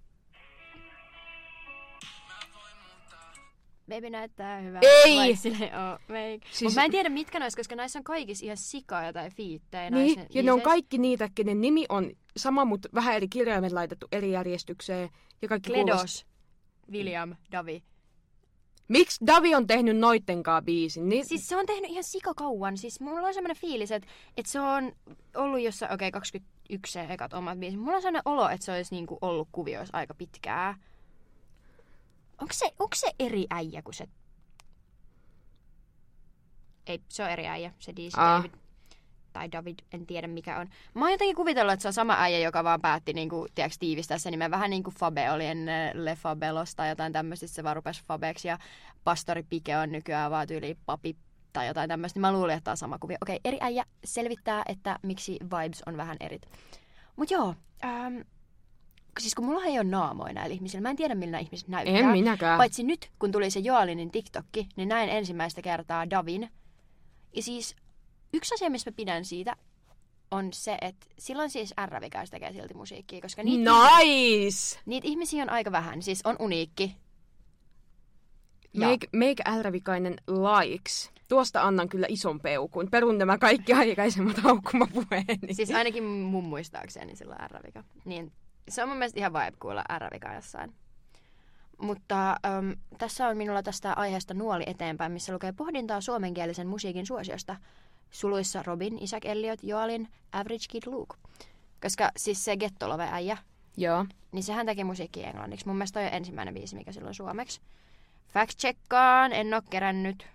Baby näyttää hyvää. Ei! Sillä ei make. Siis-. Mut mä en tiedä mitkä noissa, koska näissä on kaikissa ihan sikaa jotain fiittejä. Niin, näissä ja ne on kaikki niitä, kenen nimi on sama, mutta vähän eri kirjaimet laitettu eri järjestykseen. Ja kaikki. Kledos, William, Davi. Miksi Davi on tehnyt noittenkaan biisin? Niin, Siis se on tehnyt ihan sikakauan. Siis mulla on semmoinen fiilis, että, että se on ollut jossain, okei, okay, 21 se ekat omat biisit. Mulla on semmoinen olo, että se olisi niinku ollut kuvioissa aika pitkää. Onko se, onko se eri äijä kuin se? Ei, se on eri äijä, se DC Aa. David. Tai David, en tiedä mikä on. Mä oon jotenkin kuvitellut, että se on sama äijä, joka vaan päätti niinku, tiiäks, tiivistää sen nimen. Vähän niin kuin Fabe oli ennen Le Fabelos tai jotain tämmöistä, se vaan rupesi Fabeksi. Ja Pastori Pike on nykyään vaan tyyli papi tai jotain tämmöistä. Niin mä luulin, että tää on sama kuvio. Okei, eri äijä selvittää, että miksi vibes on vähän erit. Mut joo, ähm, siis kun mulla ei ole naamoja näillä ihmisillä, mä en tiedä millä nämä ihmiset näyttää. En minäkään. Paitsi nyt, kun tuli se Joalinin TikTokki, niin näin ensimmäistä kertaa Davin. Ja siis yksi asia, missä mä pidän siitä, on se, että silloin siis R-vikäys tekee silti musiikkia, koska niitä, Nice! niitä ihmisiä on aika vähän. Siis on uniikki. Ja- Make, make Älrävikainen likes. Tuosta annan kyllä ison peukun. Perun nämä kaikki aikaisemmat haukkumapuheeni. Siis ainakin mun muistaakseni silloin R-vika. Niin se on mun mielestä ihan vibe kuulla R-vika jossain. Mutta äm, tässä on minulla tästä aiheesta nuoli eteenpäin, missä lukee pohdintaa suomenkielisen musiikin suosiosta. Suluissa Robin, Isaac Elliot, Joalin, Average Kid Luke. Koska siis se Gettolove äijä, Joo. niin sehän teki musiikkia englanniksi. Mun mielestä toi on ensimmäinen biisi, mikä silloin suomeksi. Fact checkkaan, en oo kerännyt.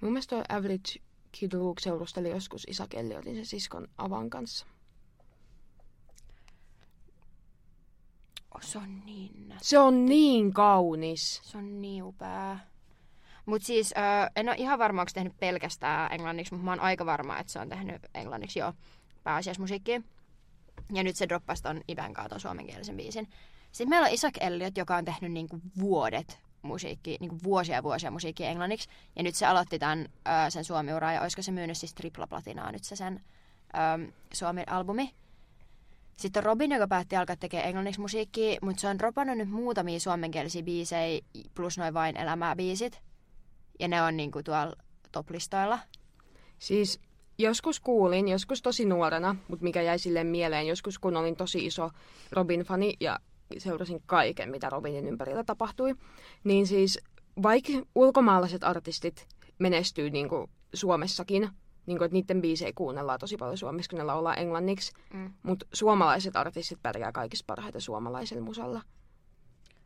Mun mielestä toi Average Kid Luke seurusteli joskus Isaac Elliotin sen siskon Avan kanssa. Se on niin nätti. Se on niin kaunis. Se on niin upea. Mut siis äh, en ole ihan varma, onko tehnyt pelkästään englanniksi, mutta mä oon aika varma, että se on tehnyt englanniksi jo pääasiassa musiikkia. Ja nyt se droppasi ton Iben kautta suomenkielisen biisin. Sitten meillä on Isaac Elliot, joka on tehnyt niinku vuodet musiikki, niinku vuosia ja vuosia musiikkia englanniksi. Ja nyt se aloitti tämän äh, sen Suomi-uraa ja olisiko se myynyt siis triplaplatinaa nyt se sen ähm, Suomi-albumi. Sitten on Robin, joka päätti alkaa tekemään englanniksi musiikkia, mutta se on dropannut nyt muutamia suomenkielisiä biisejä plus noin vain elämää biisit. Ja ne on niinku tuolla toplistoilla. Siis joskus kuulin, joskus tosi nuorena, mutta mikä jäi silleen mieleen, joskus kun olin tosi iso Robin-fani ja seurasin kaiken, mitä Robinin ympärillä tapahtui, niin siis vaikka ulkomaalaiset artistit menestyy niin kuin Suomessakin, niin kuin, että niiden biisejä kuunnellaan tosi paljon suomeksi, kun ne laulaa englanniksi, Mm. mutta suomalaiset artistit pärjää kaikista parhaiten suomalaisella musalla.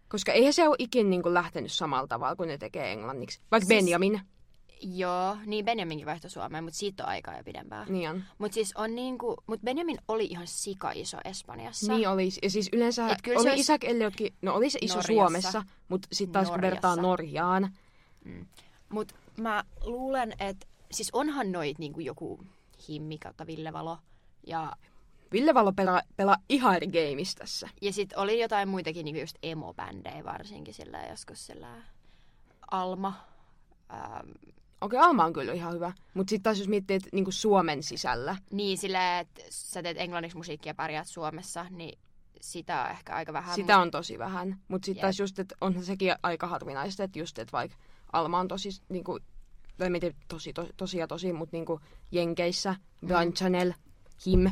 Koska eihän se ole ikin niin kuin lähtenyt samalla tavalla, kun ne tekee englanniksi. Vaikka Siis- siis... Benjamin, Joo, niin Benjaminkin vaihtoi Suomeen, mutta siitä on aikaa jo pidempään. niin on. Mutta siis on niinku, mut Benjamin oli ihan sika iso Espanjassa. Niin olisi. Ja siis yleensä Et kyllä se oli olisi- Isaac Elliotkin, no oli se iso Norjassa. Suomessa, mutta sitten taas kun Norjassa. vertaa Norjaan, Mut mä luulen, että siis onhan noit niinku joku Himmi kautta Ville Valo. Ja, Ville Valo pelaa, pelaa ihan eri gameissa tässä. ja sit oli jotain muitakin niinku just emo-bändejä varsinkin sillä joskus sillä Alma. Ähm, Okei, Alma on kyllä ihan hyvä. Mutta sitten taas jos miettii, että niinku Suomen sisällä, niin sillä, että sä teet englanniksi musiikkia pärjäät Suomessa, niin sitä on ehkä aika vähän. sitä on tosi vähän. Mutta sitten taas just, että onhan sekin aika harvinaista, että just, että vaikka Alma on tosi, niinku, tai en tiedä, tosi, tosi, tosi ja tosi, mutta niinku Jenkeissä, Blind Channel, Him,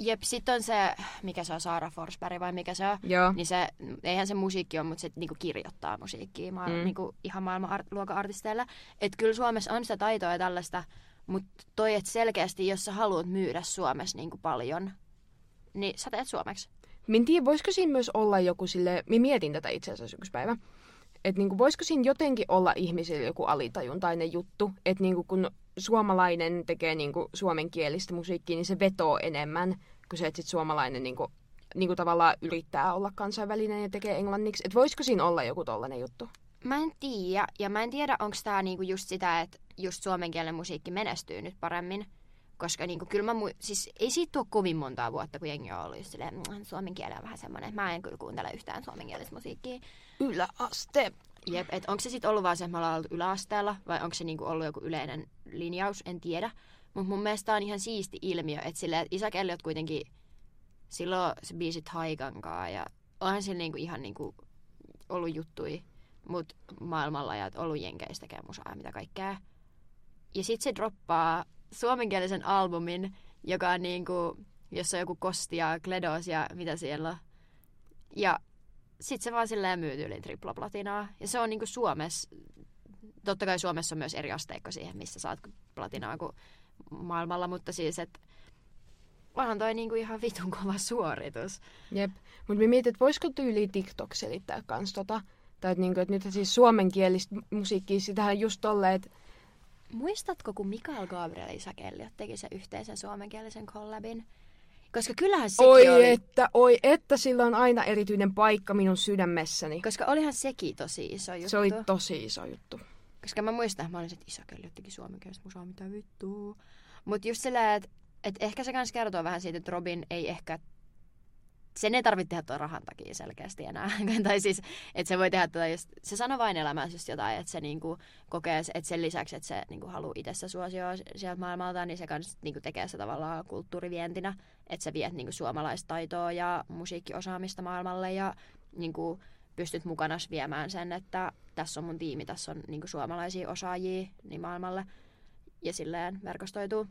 Jep, sit on se, mikä se on, Saara Forsberg vai mikä se on. joo. Niin se, eihän se musiikki ole, mutta se niinku kirjoittaa musiikkia maa, Mm. mm. niinku ihan maailman art, luokan artisteilla. Että kyllä Suomessa on sitä taitoa ja tällaista, mutta toi, että selkeästi, jos sä haluat myydä Suomessa niinku paljon, niin sä teet suomeksi. Mä en tiedä, voisiko siinä myös olla joku sille, mä mietin tätä itse asiassa yksi päivä, että niinku, voisiko siinä jotenkin olla ihmisille joku alitajuntainen juttu, että niinku, kun suomalainen tekee niinku, suomenkielistä musiikkia, niin se vetoo enemmän kuin se, että sit suomalainen niinku, niinku, tavallaan yrittää olla kansainvälinen ja tekee englanniksi. Että voisiko siinä olla joku tollainen juttu? Mä en tiedä, ja mä en tiedä, onko tää niinku just sitä, että just suomenkielinen musiikki menestyy nyt paremmin. Koska niinku, kyllä mä mu- siis ei siitä ole kovin montaa vuotta, kun jengi on ollut just silleen, "Mm, suomen kieli on vähän semmoinen, että mä en kyllä kuuntele yhtään suomenkielistä musiikkia. Yläaste. Jep, että onko se sitten ollut vaan se, että me ollaan yläasteella, vai onko se niinku ollut joku yleinen linjaus, en tiedä. Mutta mun mielestä on ihan siisti ilmiö, että silleen, että Isaac Elliot kuitenkin, silloin se biisi Taikankaa, ja onhan sillä niinku ihan niinku ollut juttui, mut maailmalla ja ollut jenkeistä tekee musaa ja mitä kaikkea. Ja sit se droppaa suomenkielisen albumin, joka on niinku, jossa on joku Kosti ja Kledos ja mitä siellä on. Ja sit se vaan silleen myy yli triplaplatinaa. Ja se on niinku Suomessa, totta kai Suomessa on myös eri asteikko siihen, missä saat platinaa kuin maailmalla, mutta siis, että onhan toi niinku ihan vitun kova suoritus. Jep. Mutta mä mietin, että voisiko tyyli TikTok selittää kans tota. Tai että niinku, et nyt siis suomenkielistä musiikkia, sitähän just tolleen, että muistatko, kun Mikael Gabriel ja Isaac Elliot teki sen yhteisen suomenkielisen collabin? Koska kyllähän sekin Oi oli... että, oi että sillä on aina erityinen paikka minun sydämessäni. Koska olihan sekin tosi iso juttu. Se oli tosi iso juttu. Koska mä muistan, että mä olin, että Isaac Elliot teki suomenkielistä musaa, mitä vittua. Mutta just silleen, että et ehkä se kans kertoo vähän siitä, että Robin ei ehkä sen ei tarvitse tehdä tuon rahan takia selkeästi enää. tai siis, että se voi tehdä tätä just, se sanoo vain elämässä just jotain, että se niinku kokee, että sen lisäksi, että se niinku haluaa itsessä suosioa sieltä maailmalta, niin se kans niinku tekee se tavallaan kulttuurivientinä, että sä viet niinku suomalaista taitoa ja musiikkiosaamista maailmalle ja niinku pystyt mukana viemään sen, että tässä on mun tiimi, tässä on niinku suomalaisia osaajia niin maailmalle ja silleen verkostoituu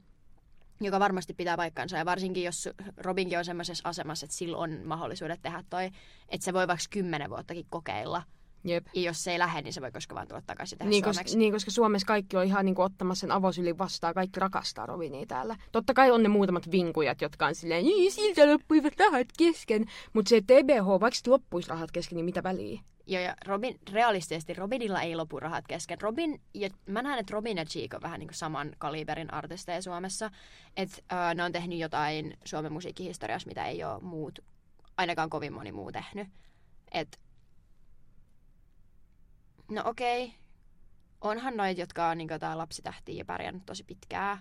joka varmasti pitää paikkansa. Ja varsinkin, jos Robinkin on semmoisessa asemassa, että sillä on mahdollisuudet tehdä toi, että se voi vaikka kymmenen vuottakin kokeilla. Jep. Ja jos se ei lähde, niin se voi koskaan vaan tulla takaisin tehdä Niin suomeksi. koska, niin, koska Suomessa kaikki on ihan niin kuin, ottamassa sen avosylin vastaan. Kaikki rakastaa Robinia täällä. Totta kai on ne muutamat vinkujat, jotka on silleen, niin siltä loppuivat rahat kesken. Mutta se TBH, vaikka sit loppuisi rahat kesken, niin mitä väliä? Joo, ja Robin, realistisesti Robinilla ei lopu rahat kesken. Robin, ja mä näen, että Robin ja Cheek on vähän niin kuin saman kaliberin artisteja Suomessa. Että äh, ne on tehnyt jotain Suomen musiikkihistoriassa, mitä ei ole muut, ainakaan kovin moni muu tehnyt. Et, no okei, okay. onhan noit, jotka on niin tää lapsitähti ja pärjännyt tosi pitkään.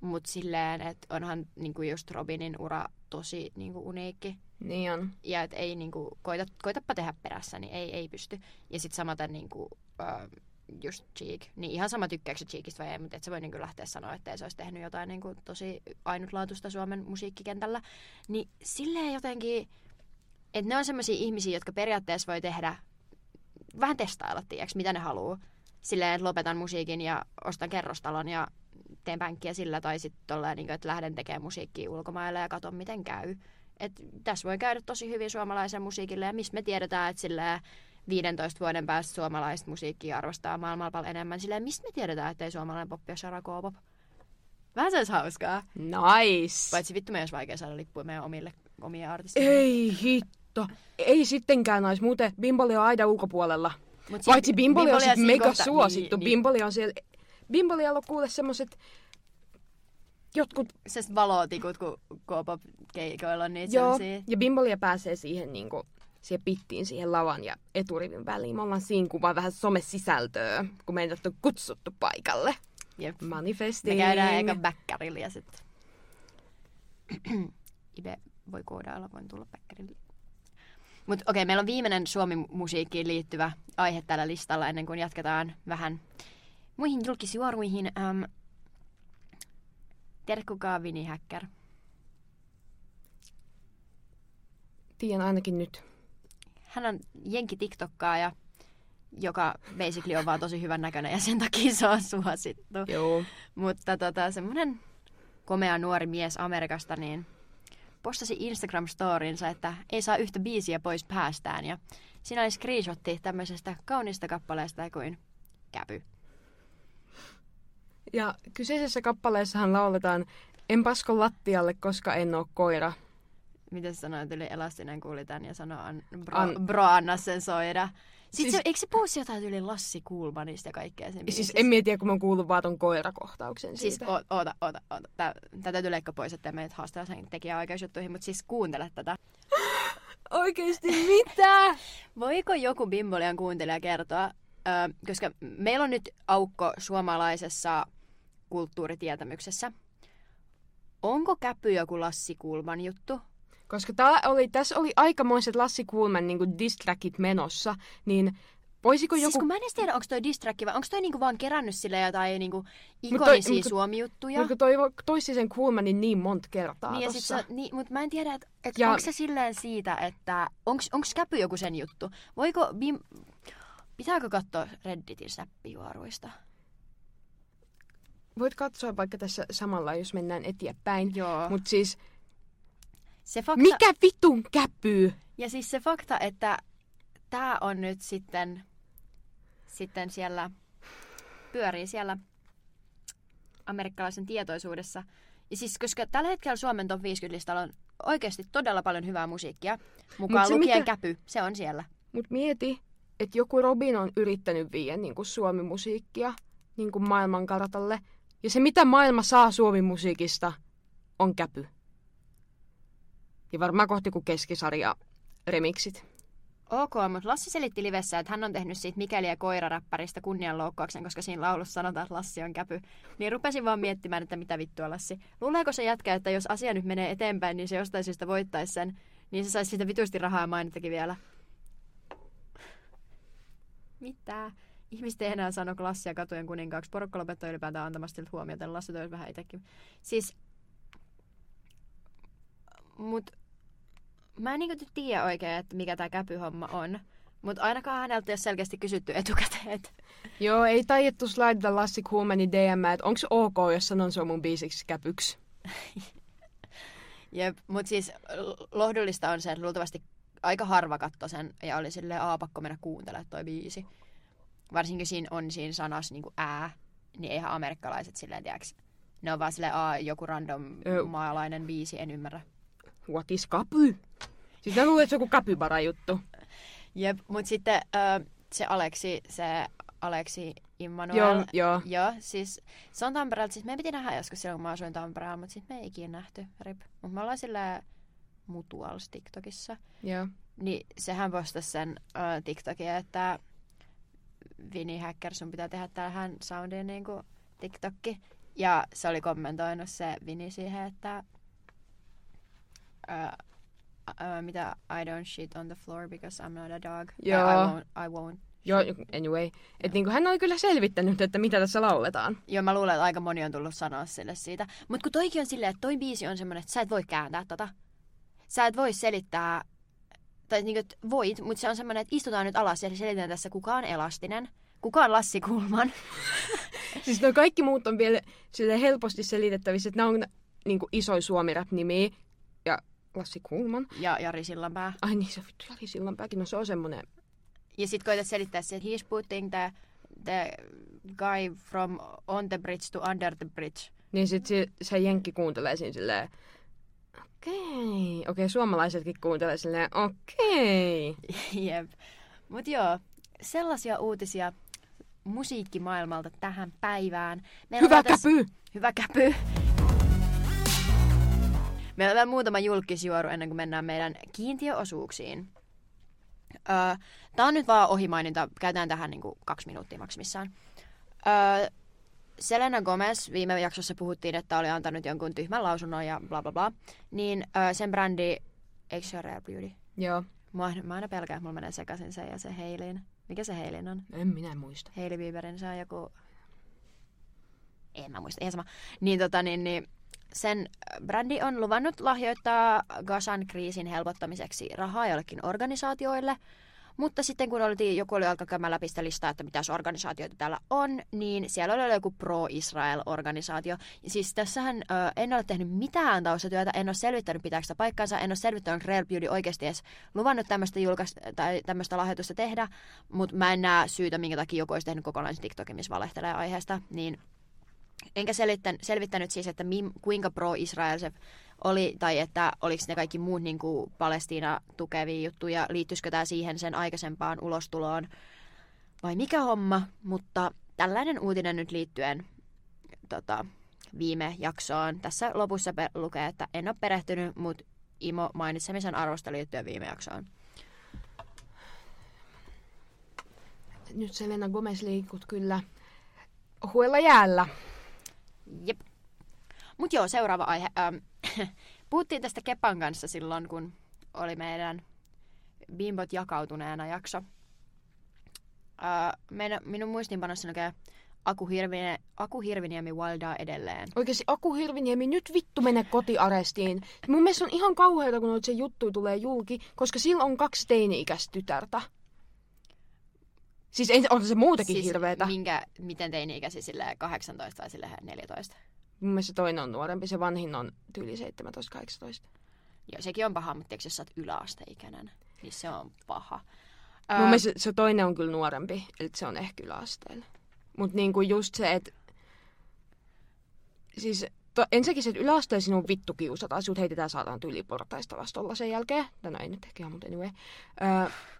Mutta silleen, että onhan niin kuin just Robinin ura tosi niin kuin uniikki Niin on. ja et ei niinku, koita, koitapa tehdä perässä, niin ei, ei pysty. Ja sitten samaten niinku, äh, just Cheek, niin ihan sama tykkääkö Cheekistä vai ei, mutta et se voi niinku lähteä sanoa, että se olisi tehnyt jotain niinku tosi ainutlaatuista Suomen musiikkikentällä. Niin silleen jotenkin, että ne on sellaisia ihmisiä, jotka periaatteessa voi tehdä, vähän testailla, tiiäks, mitä ne haluaa. Silleen, että lopetan musiikin ja ostan kerrostalon ja teen pänkkiä sillä, tai sitten niin että lähden tekemään musiikkia ulkomaille ja katon, miten käy. Et tässä voi käydä tosi hyvin suomalaisen musiikille, ja missä me tiedetään, että sillä 15 vuoden päästä suomalaista musiikkia arvostaa maailmalla paljon enemmän. Sillä mistä me tiedetään, että ei suomalainen poppi ole K-pop? Vähän se olisi hauskaa. Nice. Paitsi vittu meidän olisi vaikea saada lippuja meidän omille, omille artisteille. Ei hitto. Ei sittenkään nais. Muuten Bimboli on aina ulkopuolella. Mut Paitsi sit- Bimboli on sit mega kohta- suosittu. Niin, niin. Bimboli on siellä... Bimbolialla on kuule semmoset jotkut... Se valotikut, kun K-pop keikoilla on niitä Joo, sellaisia. ja Bimbolia pääsee siihen niinku siihen pittiin siihen lavan ja eturivin väliin. Me ollaan siinä kuvaa vähän somesisältöä, kun meidät on kutsuttu paikalle. Jep. Manifesting. Me käydään eka bäkkärillä ja sitten... Ibe voi koodailla, voin tulla bäkkärille. Mutta okei, meillä on viimeinen Suomi-musiikkiin liittyvä aihe tällä listalla ennen kuin jatketaan vähän muihin julkisjuoruihin. Ähm, tiedätkö kuka Vini Hacker? Tiedän ainakin nyt. Hän on jenki TikTokkaaja, joka basically on vaan tosi hyvän näköinen ja sen takia se on suosittu. Joo. Mutta tota, semmoinen komea nuori mies Amerikasta niin postasi Instagram-storinsa, että ei saa yhtä biisiä pois päästään. Ja siinä oli screenshotti tämmöisestä kaunista kappaleesta kuin Käpy. Ja kyseisessä kappaleessahan lauletaan En pasko lattialle, koska en oo koira. Miten se sanoi, tuli elastinen kuuli tän ja sanoi, an, bro, An- bro, anna sen soida. Sitten Siis- siis, se, eikö se puhu jotain yli Lassi Kuulmanista ja kaikkea sen Siis en mietiä, kun mä oon kuullut vaan ton koirakohtauksen Siis siitä. o- oota, oota, oota. Tää, tää täytyy leikkaa pois, ettei meidät haastaa sen tekijäoikeusjuttuihin, mutta siis kuuntele tätä. Oikeesti mitä? Voiko joku Bimbolian kuuntelija kertoa, ö, koska meillä on nyt aukko suomalaisessa kulttuuritietämyksessä. Onko käpy joku Lassi Kulman juttu? Koska tää oli, tässä oli aikamoiset Lassi Kulman niin distrackit menossa, niin voisiko Joku... joku... Siis kun mä en edes tiedä, onko toi distrakki vai onko toi niinku vaan kerännyt sille jotain niinku toi- ikonisia mut- Suomi-juttuja? Mutta toi toisti sen Kulmanin niin monta kertaa Niin, ja sit tossa. sä, niin, mutta mä en tiedä, että et Ja- onko se silleen siitä, että onko käpy joku sen juttu? Voiko Bim... Pitääkö katsoa Redditin snappijuoruista? Voit katsoa vaikka tässä samalla, jos mennään eteenpäin. Joo. Mutta siis, se fakta... mikä vitun käpyy? Ja siis se fakta, että tämä on nyt sitten, sitten siellä, pyörii siellä amerikkalaisen tietoisuudessa. Ja siis, koska tällä hetkellä Suomen top 50-listalla on oikeasti todella paljon hyvää musiikkia, mukaan se lukien mikä- käpy, se on siellä. Mut mieti, että joku Robin on yrittänyt viedä niin suomi-musiikkia niin maailmankartalle. Ja se, mitä maailma saa Suomi-musiikista, on käpy. Ja varmaan kohti kuin keskisarja remiksit. Ok, mutta Lassi selitti livessä, että hän on tehnyt siitä Mikeli ja koiraräppäristä kunnianloukkauksen, koska siinä laulussa sanotaan, että Lassi on käpy. Niin rupesin vaan miettimään, että mitä vittua Lassi. Luuleeko se jätkä, että jos asia nyt menee eteenpäin, niin se jostain syystä voittaisi sen, niin se saisi siitä vitusti rahaa ja vielä. Mitä? Ihmiset ei enää sano Lassia katujen kuninkaaksi. Porukka lopettoi ylipäätään antamasta siltä huomiota. Lassi toisi vähän itsekin. Siis... Mut mä en niinku tiedä oikein, että mikä tämä käpyhomma on. Mutta ainakaan häneltä ei ole selkeästi kysytty etukäteen. et Joo, ei taiettu slaidata Lassi Kuhlmanin DM, että onko ok, jos sanon se on mun biisiksi käpyksi. Jep, mutta siis lohdullista on se, että luultavasti aika harva katsoi sen ja oli silleen, aa pakko mennä kuuntelemaan toi biisi. Varsinkin siinä on siinä sanassa niin ää, niin eihän amerikkalaiset silleen, tiedäks, ne on vaan silleen, aa joku random maalainen biisi, en ymmärrä. What is kapy? Siis mä luulen, että se on joku kapybara juttu. Jep, mutta sitten ö, se Aleksi, se Aleksi Immanuel. Joo, joo. Joo, siis se on Tampereelta. Siis me piti nähdä joskus silloin, kun mä asuin Tampereella, mutta sitten me ei ikinä nähty. Rip. Mutta me ollaan silleen mutuals TikTokissa. Joo. Niin sehän postasi sen uh, TikTokia, että Vini Hacker, sun pitää tehdä tähän soundiin niinku TikTokki. Ja se oli kommentoinut se Vini siihen, että uh, uh, mitä I don't shit on the floor because I'm not a dog. Joo. I won't, I won't. Joo, anyway. Että niinku hän oli kyllä selvittänyt, että mitä tässä lauletaan. Joo, mä luulen, että aika moni on tullut sanoa sille siitä. Mutta kun toikin on silleen, että toi biisi on semmoinen, että sä et voi kääntää tota. Sä et voi selittää, tai niinku, että voit, mutta se on semmoinen, että istutaan nyt alas ja selitän tässä, kuka on elastinen, kuka on Lassi Kulman. Siis nuo kaikki muut on vielä sille helposti selitettävissä, että nämä on niinku isoin suomi nimi ja Lassi Kulman. ja Jari Sillanpää. Ai niin, se vittu Jari Sillanpääkin, no se on semmonen. Ja sit koetat selittää se, että he's putting the, the guy from on the bridge to under the bridge. Niin sit se, se jenkki kuuntelee siinä silleen, okei, okei, okay, suomalaisetkin kuuntelee silleen, okei. Jep. Mut joo, sellaisia uutisia musiikkimaailmalta tähän päivään. Meillä Hyvä on tässä- käpy! Hyvä käpy. Meillä on vielä muutama julkisjuoru ennen kuin mennään meidän kiintiöosuuksiin. Öö, Tämä on nyt vaan ohimaininta. Käytetään tähän niin kuin kaksi minuuttia maksimissaan. Öö, Selena Gomez, viime jaksossa puhuttiin, että oli antanut jonkun tyhmän lausunnon ja bla bla bla. Niin öö, sen brändi, eikö se ole Rare Beauty? Joo, Mä, mä aina pelkään, että mulla menee sekaisin se ja se Heilin. Mikä se Heilin on? en minä muista. Hailey Bieberin, se on joku... En mä muista, ihan sama. Niin, tota, niin, niin sen äh, brändi on luvannut lahjoittaa Gazan kriisin helpottamiseksi rahaa jollekin organisaatioille. Mutta sitten kun oltiin, joku oli alkaa käymään läpi sitä listaa, että mitäs organisaatioita täällä on, niin siellä oli joku pro-Israel-organisaatio. Siis tässähän ö, en ole tehnyt mitään taustatyötä, en ole selvittänyt pitääkö sitä paikkaansa, en ole selvittänyt Rare Beauty oikeasti edes luvannut tämmöistä, julkais- tai tämmöistä lahjoitusta tehdä, mutta mä en näe syytä, minkä takia joku olisi tehnyt kokonaisen TikTokin, missä valehtelee aiheesta, niin enkä selittänyt, selvittänyt siis, että mi, kuinka pro-Israel se oli, tai että oliko ne kaikki muut niin kuin Palestiina tukevia juttuja, liittyisikö tämä siihen sen aikaisempaan ulostuloon, vai mikä homma, mutta tällainen uutinen nyt liittyen tota, viime jaksoon. Tässä lopussa pe- lukee, että en ole perehtynyt, mutta Imo mainitsemisen arvosta liittyen viime jaksoon. Nyt Selena Gomez liikut kyllä huella jäällä. Jep. Mut joo, seuraava aihe. Ähm, puhuttiin tästä Kepan kanssa silloin, kun oli meidän Bimbot jakautuneena jakso. Äh, meidän, minun muistiinpanossa lukee Aku, Hirvine, Aku Hirviniemi wildaa edelleen. Oikeesti Aku Hirviniemi, nyt vittu mene kotiarestiin. Mun mielestä on ihan kauheata, kun se juttu tulee julki, koska sillä on kaksi teini-ikäistä tytärtä. Siis ei, on se muutakin siis hirveetä. Minkä, miten teini-ikäisiä sille 18 vai sille 14? Mun mielestä toinen on nuorempi, se vanhin on tyyli 17-18. Joo, sekin on paha, mutta tiedätkö, jos sä oot yläasteikäinen, niin se on paha. Mun mielestä se toinen on kyllä nuorempi, eli se on ehkä yläasteella. Mutta niinku just se, että siis to, ensinnäkin se, että yläasteen sinun vittu kiusataan, sinut heitetään saatan yliportaista vastolla sen jälkeen. No ei nyt ehkä, mutta anyway.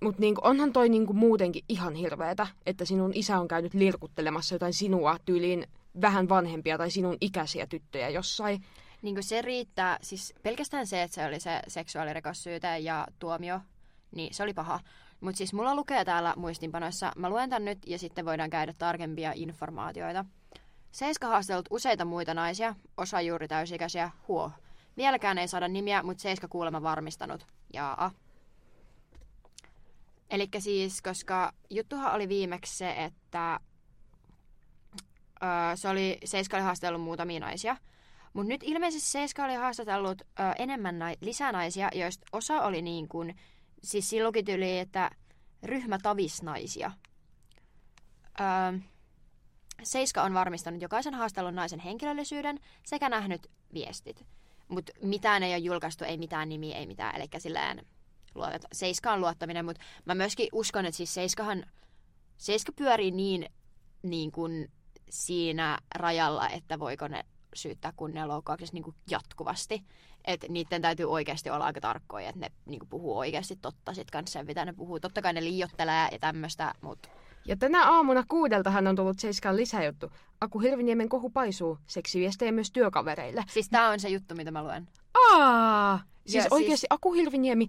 Mutta niinku, onhan toi niinku muutenkin ihan hirveetä, että sinun isä on käynyt lirkuttelemassa jotain sinua tyyliin vähän vanhempia tai sinun ikäisiä tyttöjä jossain. Niin kuin se riittää, siis pelkästään se, että se oli se seksuaalirikossyyte ja tuomio, niin se oli paha. Mutta siis mulla lukee täällä muistinpanoissa, mä luen tän nyt ja sitten voidaan käydä tarkempia informaatioita. Seiska haastellut useita muita naisia, osa juuri täysikäisiä, huo. Vieläkään ei saada nimiä, mutta Seiska kuulemma varmistanut. Jaa. Eli siis, koska juttuhan oli viimeksi se, että öö, se oli, Seiska oli haastellut muutamia naisia. Mutta nyt ilmeisesti Seiska oli haastatellut ö, enemmän nai- lisää naisia, joista osa oli niin kuin, siis silloinkin tyyli, että ryhmä tavisnaisia. Seiska on varmistanut jokaisen haastellun naisen henkilöllisyyden sekä nähnyt viestit. Mutta mitään ei ole julkaistu, ei mitään nimiä, ei mitään. Eli silleen luotet, Seiska on luottaminen, mutta mä myöskin uskon, että siis Seiskahan, Seiska pyörii niin, niin kuin siinä rajalla, että voiko ne syyttää kunnianloukkauksessa niin kuin jatkuvasti. Että niiden täytyy oikeasti olla aika tarkkoja, että ne niin kuin puhuu oikeasti totta sit kanssa, mitä ne puhuu. Totta kai ne liiottelee ja tämmöistä, mutta Ja tänä aamuna kuudeltahan on tullut Seiskan lisäjuttu. Aku Hirviniemen kohu paisuu. Seksiviestejä myös työkavereille. siis tää on se juttu, mitä mä luen. Aa! Siis Ja oikeasti siis- Aku Hirviniemi,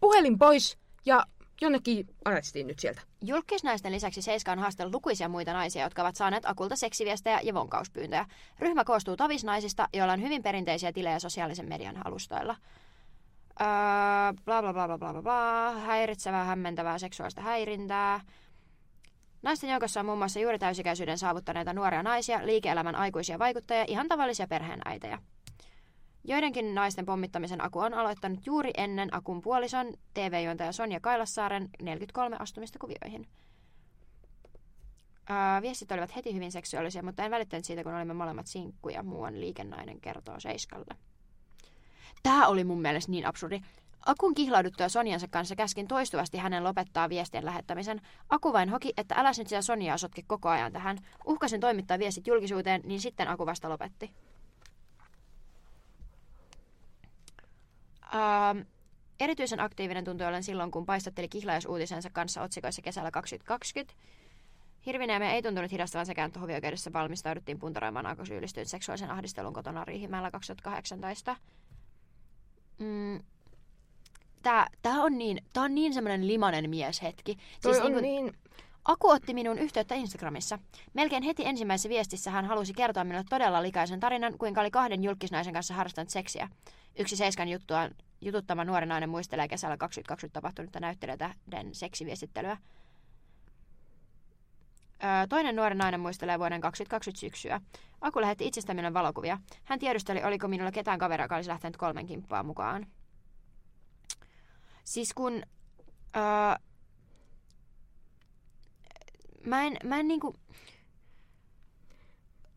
puhelin pois ja jonnekin arestiin nyt sieltä. Julkisnaisten lisäksi Seiska on haastellut lukuisia muita naisia, jotka ovat saaneet Akulta seksiviestejä ja vonkauspyyntöjä. Ryhmä koostuu tavisnaisista, joilla on hyvin perinteisiä tilejä sosiaalisen median alustoilla. Öö, bla bla bla bla bla bla bla, häiritsevää, hämmentävää seksuaalista häirintää. Naisten joukossa on muun muassa juuri täysikäisyyden saavuttaneita nuoria naisia, liike-elämän aikuisia vaikuttajia, ihan tavallisia perheenäitejä. Joidenkin naisten pommittamisen Aku on aloittanut juuri ennen Akun puolison TV-juontaja Sonja Kailassaaren 43 astumista kuvioihin. Ää, viestit olivat heti hyvin seksuaalisia, mutta en välittänyt siitä, kun olimme molemmat sinkkuja, muuan liikennainen kertoo Seiskalle. Tämä oli mun mielestä niin absurdi. Akun kihlauduttua Sonjansa kanssa käskin toistuvasti hänen lopettaa viestien lähettämisen. Aku vain hoki, että äläs nyt sitä Sonjaa sotke koko ajan tähän. Uhkasin toimittaa viestit julkisuuteen, niin sitten Aku vasta lopetti. Ähm, erityisen aktiivinen tuntui ollen silloin, kun paistatteli kihlausuutisensa kanssa otsikoissa kesällä 2020. Hirviniemen ei tuntunut hidastavan sekään, että hovioikeudessa valmistauduttiin puntaroimaan Aku syyllistynyt seksuaalisen ahdistelun kotona Riihimäellä 2018. Mm, tää, tää on niin, tää on niin semmoinen limanen mieshetki. Toi Siis on niinku- niin... Aku otti minun yhteyttä Instagramissa. Melkein heti ensimmäisessä viestissä hän halusi kertoa minulle todella likaisen tarinan, kuinka oli kahden julkisnaisen kanssa harrastanut seksiä. Yksi Seiskan juttua, jututtama nuori nainen muistelee kesällä 2020 tapahtunutta näyttelijätähden seksiviestittelyä. Öö, toinen nuori nainen muistelee vuoden 2020 syksyä. Aku lähetti itsestä minulle valokuvia. Hän tiedusteli, oliko minulla ketään kaveria, joka olisi lähtenyt kolmen kimppaa mukaan. Siis kun... Öö, mä en, mä en niinku...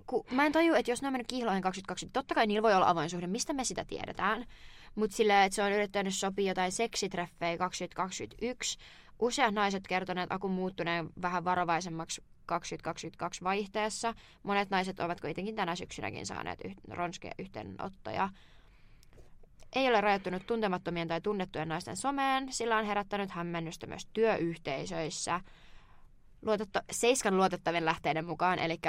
Ku, mä en taju, että jos ne on mennyt kihloihin 2020, totta kai niillä voi olla avoin suhde, mistä me sitä tiedetään. Mutta sillä, että se on yrittänyt sopia jotain seksitreffejä 2021. Useat naiset kertoneet akun muuttuneen vähän varovaisemmaksi 2022 vaihteessa. Monet naiset ovat kuitenkin tänä syksynäkin saaneet yh- ronskeja yhteydenottoja. Ei ole rajoittunut tuntemattomien tai tunnettujen naisten someen, sillä on herättänyt hämmennystä myös työyhteisöissä. Luotetta- Seiskan luotettavien lähteiden mukaan, eli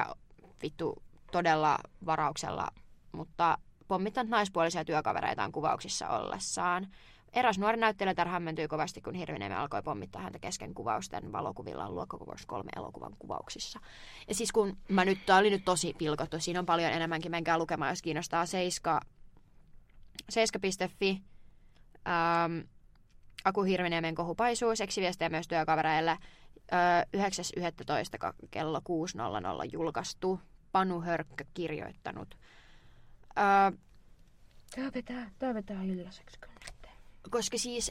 vittu todella varauksella, mutta pommittanut naispuolisia työkavereitaan kuvauksissa ollessaan. Eräs nuori näyttelijä hämmentyi kovasti, kun Hirviniemen alkoi pommittaa häntä kesken kuvausten valokuvillaan luokkakokous kolme elokuvan kuvauksissa. Ja siis kun mä nyt, oli nyt tosi pilkottu, siinä on paljon enemmänkin, menkää lukemaan, jos kiinnostaa Seiska, seiska.fi, ähm, Aku Hirviniemen kohu paisuu, seksiviestejä myös työkavereille, öö, 9.11. ka- kello 6.00 julkaistu, Panu Hörkkö kirjoittanut. Öö, Tää vetää, tää vetää illaiseksi kyllä nyt. koska siis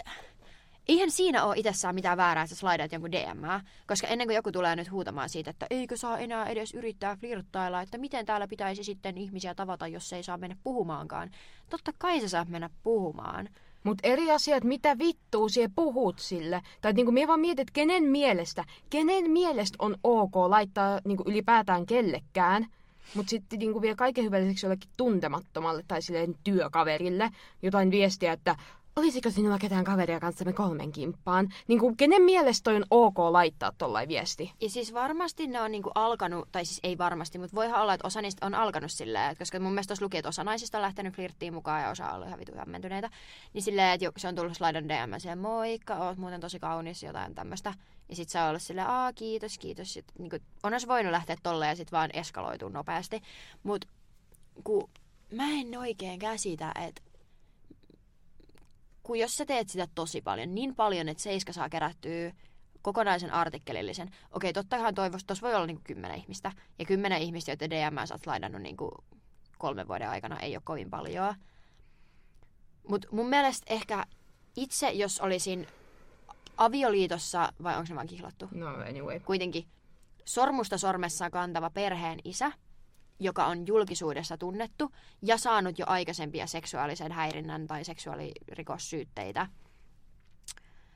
eihän siinä ole itsessään mitään väärää, että sä slaidat jonkun DMää, koska ennen kuin joku tulee nyt huutamaan siitä, että eikö saa enää edes yrittää flirttailla, että miten täällä pitäisi sitten ihmisiä tavata, jos ei saa mennä puhumaankaan. Totta kai sä saat mennä puhumaan. Mut eri asia, että mitä vittua sie puhut sille. Tai niinku mie vaan mietin, että kenen mielestä, kenen mielestä on ok laittaa niinku ylipäätään kellekään Mutta sitten niinku vielä kaiken hyvän lisäksi jollekin tuntemattomalle tai silleen työkaverille jotain viestiä, että olisiko sinulla ketään kaveria kanssamme kolmen kimppaan? Niin kuin, kenen mielestä toi on ok laittaa tollain viesti? Ja siis varmasti ne on niinku alkanut, tai siis ei varmasti, mutta voihan olla, että osa niistä on alkanut silleen, koska mun mielestä luki, että osa naisista on lähtenyt flirttiin mukaan ja osa on ollut ihan vitu hämmentyneitä. Niin silleen, että se on tullut slaidan DM silleen, moikka, oot muuten tosi kaunis, jotain tämmöistä. Ja sit se on ollut silleen, aa kiitos, kiitos. Sit, niinku, onhan se voinut lähteä tolleen ja sit vaan eskaloituu nopeasti. Mut kun mä en oikein käsitä, että kun jos sä teet sitä tosi paljon, niin paljon, että Seiska saa kerättyä kokonaisen artikkelillisen. Okei, tottahan toivoisi, tuossa voi olla niinku kymmenen ihmistä. Ja kymmenen ihmistä, joita DM sä oot lainannut niinku kolmen vuoden aikana, ei ole kovin paljon. Mutta mun mielestä ehkä itse, jos olisin avioliitossa, vai onko se vaan kihlattu? No anyway. kuitenkin sormusta sormessaan kantava perheen isä, joka on julkisuudessa tunnettu ja saanut jo aikaisempia seksuaalisen häirinnän tai seksuaalirikossyytteitä,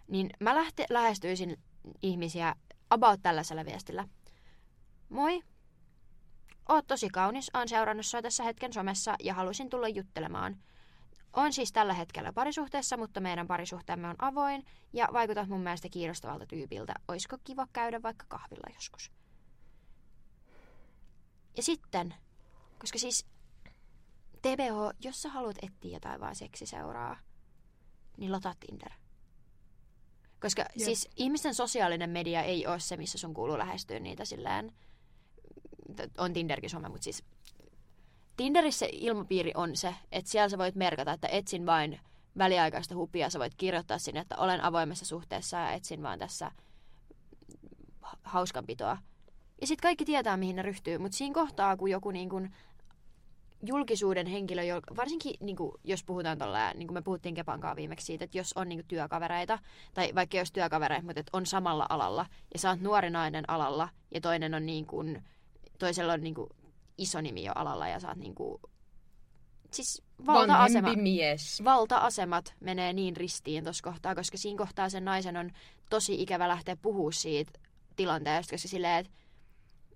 niin mä lähte, lähestyisin ihmisiä about tällaisella viestillä. Moi, oot tosi kaunis, oon seurannut sua tässä hetken somessa ja halusin tulla juttelemaan. On siis tällä hetkellä parisuhteessa, mutta meidän parisuhteemme on avoin ja vaikutat mun mielestä kiinnostavalta tyypiltä. Oisko kiva käydä vaikka kahvilla joskus? Ja sitten, koska siis TBH, jos sä haluat etsiä jotain vaan seksiseuraa, niin lataa Tinder. Koska Jep. siis ihmisten sosiaalinen media ei ole se, missä sun kuuluu lähestyä niitä silleen, on Tinderkin some, mutta siis Tinderissä ilmapiiri on se, että siellä sä voit merkata, että etsin vain väliaikaista hupia. Sä voit kirjoittaa sinne, että olen avoimessa suhteessa ja etsin vaan tässä ha- hauskanpitoa. Ja sitten kaikki tietää, mihin ne ryhtyy. Mutta siinä kohtaa, kun joku niin kun julkisuuden henkilö, varsinkin niin kun, jos puhutaan tuolla, niin kuin me puhuttiin Kepan kanssa viimeksi siitä, että jos on niin kun, työkavereita, tai vaikka olisi työkavereita, mutta että on samalla alalla, ja sä oot nuori nainen alalla, ja toinen on niin kun, toisella on niin kun, iso nimi jo alalla, ja sä oot niin kun, siis valta-asema mies. valta-asemat menee niin ristiin tuossa kohtaa, koska siinä kohtaa sen naisen on tosi ikävä lähteä puhua siitä tilanteesta, koska silleen, että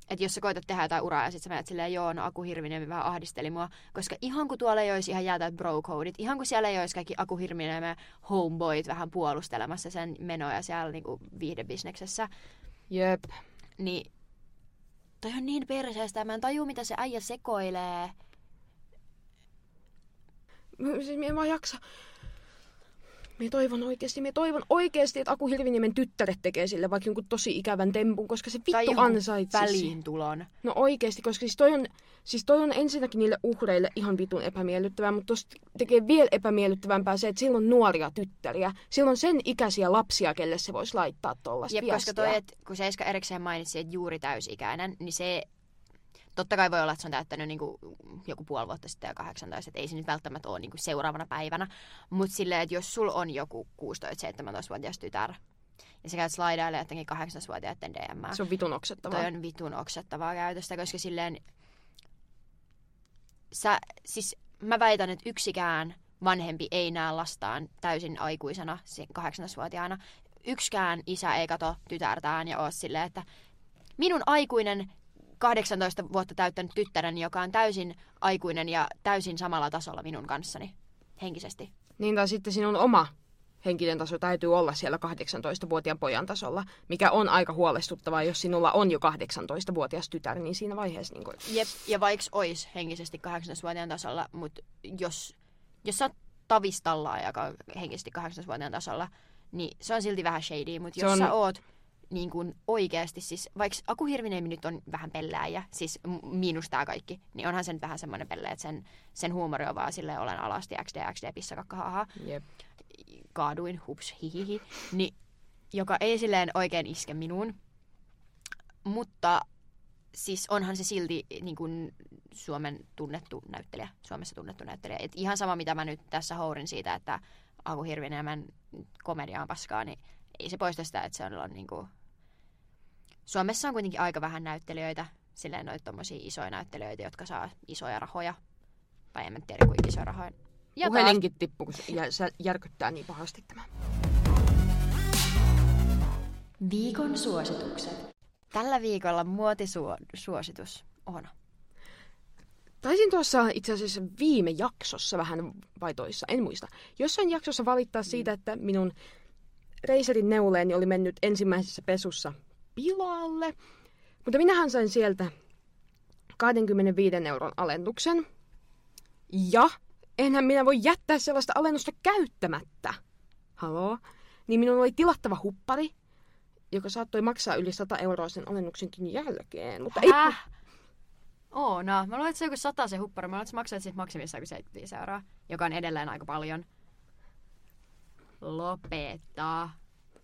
että jos sä koetat tehdä jotain uraa ja sit sä menet silleen, joo, no Aku Hirvinen vähän ahdisteli mua. Koska ihan kun tuolla ei olisi ihan jäätävät bro-codit, ihan kun siellä ei olisi kaikki Aku Hirvinen ja homeboyt vähän puolustelemassa sen menoja siellä niinku viihdebisneksessä, Jep. niin toi on niin perseestä. Mä en taju, mitä se äijä sekoilee. Mä- Siis mä en vaan jaksa. Me toivon oikeesti, me toivon oikeesti, että Aku Hirviniemen tyttäret tekee sille vaikka jonkun tosi ikävän tempun, koska se vittu ansaitsisi. väliintulon. No oikeesti, koska siis toi on, siis toi on ensinnäkin niille uhreille ihan vitun epämiellyttävää, mutta tosta tekee vielä epämiellyttävämpää se, että silloin on nuoria tyttäriä. Silloin sen ikäisiä lapsia, kelle se voisi laittaa tollaista Jep, viestiä. koska toi, et, kun Seiska erikseen mainitsi, että juuri täysikäinen, niin se totta kai voi olla, että se on täyttänyt niinku joku puoli vuotta sitten ja 18, että ei se nyt välttämättä ole niinku seuraavana päivänä. Mutta silleen, että jos sul on joku 16-17-vuotias tytär, ja sä käyt slaidailemaan jotenkin 18-vuotiaiden DM, Se on vitun oksettavaa. toi on vitun oksettavaa käytöstä, koska silleen sä, siis mä väitän, että yksikään vanhempi ei näe lastaan täysin aikuisena, si- 18-vuotiaana. Yksikään isä ei kato tytärtään ja ole silleen, että minun aikuinen 18 vuotta täyttänyt tyttäreni, joka on täysin aikuinen ja täysin samalla tasolla minun kanssani henkisesti. Niin tai sitten sinun oma henkinen taso täytyy olla siellä 18-vuotiaan pojan tasolla, mikä on aika huolestuttavaa, jos sinulla on jo 18-vuotias tytär, niin siinä vaiheessa niin kuin, Jep, ja vaikka ois henkisesti 18-vuotiaan tasolla, mutta jos, jos sä oot tavistalla, joka on henkisesti 18-vuotiaan tasolla, niin se on silti vähän shady, mutta jos on- sä oot niin kuin oikeasti, siis vaikka Aku Hirviniemi nyt on vähän pellääjä, siis m- miinus tää kaikki, niin onhan se nyt vähän semmoinen pelleä, että sen, sen huumori on vaan silleen olen alasti xd xd pissakakka haha, jep. kaaduin, hups, hihihi, niin, joka ei silleen oikein iske minuun. Mutta siis onhan se silti niin kuin Suomen tunnettu näyttelijä, Suomessa tunnettu näyttelijä. Et ihan sama, mitä mä nyt tässä hourin siitä, että Aku Hirviniemen komedia on paskaa, niin ei se poista sitä, että se on, on niin kuin... Suomessa on kuitenkin aika vähän näyttelijöitä, silleen noita tommosia isoja näyttelijöitä, jotka saa isoja rahoja. Tai en mä tiedä, kuinka isoja rahoja. Ja taas- Puhelinkin tippuu, kun se jär- se järkyttää niin pahasti tämä. Viikon suositukset. Tällä viikolla muotisuositus on Taisin tuossa itse asiassa viime jaksossa vähän vai toissa, en muista. Jossain jaksossa valittaa siitä, että minun Razerin neuleeni oli mennyt ensimmäisessä pesussa pilalle. Mutta minähän sain sieltä 25 euron alennuksen. Ja enhän minä voi jättää sellaista alennusta käyttämättä. Haloo? Niin minun oli tilattava huppari, joka saattoi maksaa yli 100 euroa sen alennuksenkin jälkeen. Mutta ei, Häh? Oo, no. Mä luulen, että se on joku sata se huppari. Mä luulen, että sä maksat siitä maksimissaan joku 75 euroa, joka on edelleen aika paljon. Lopeta.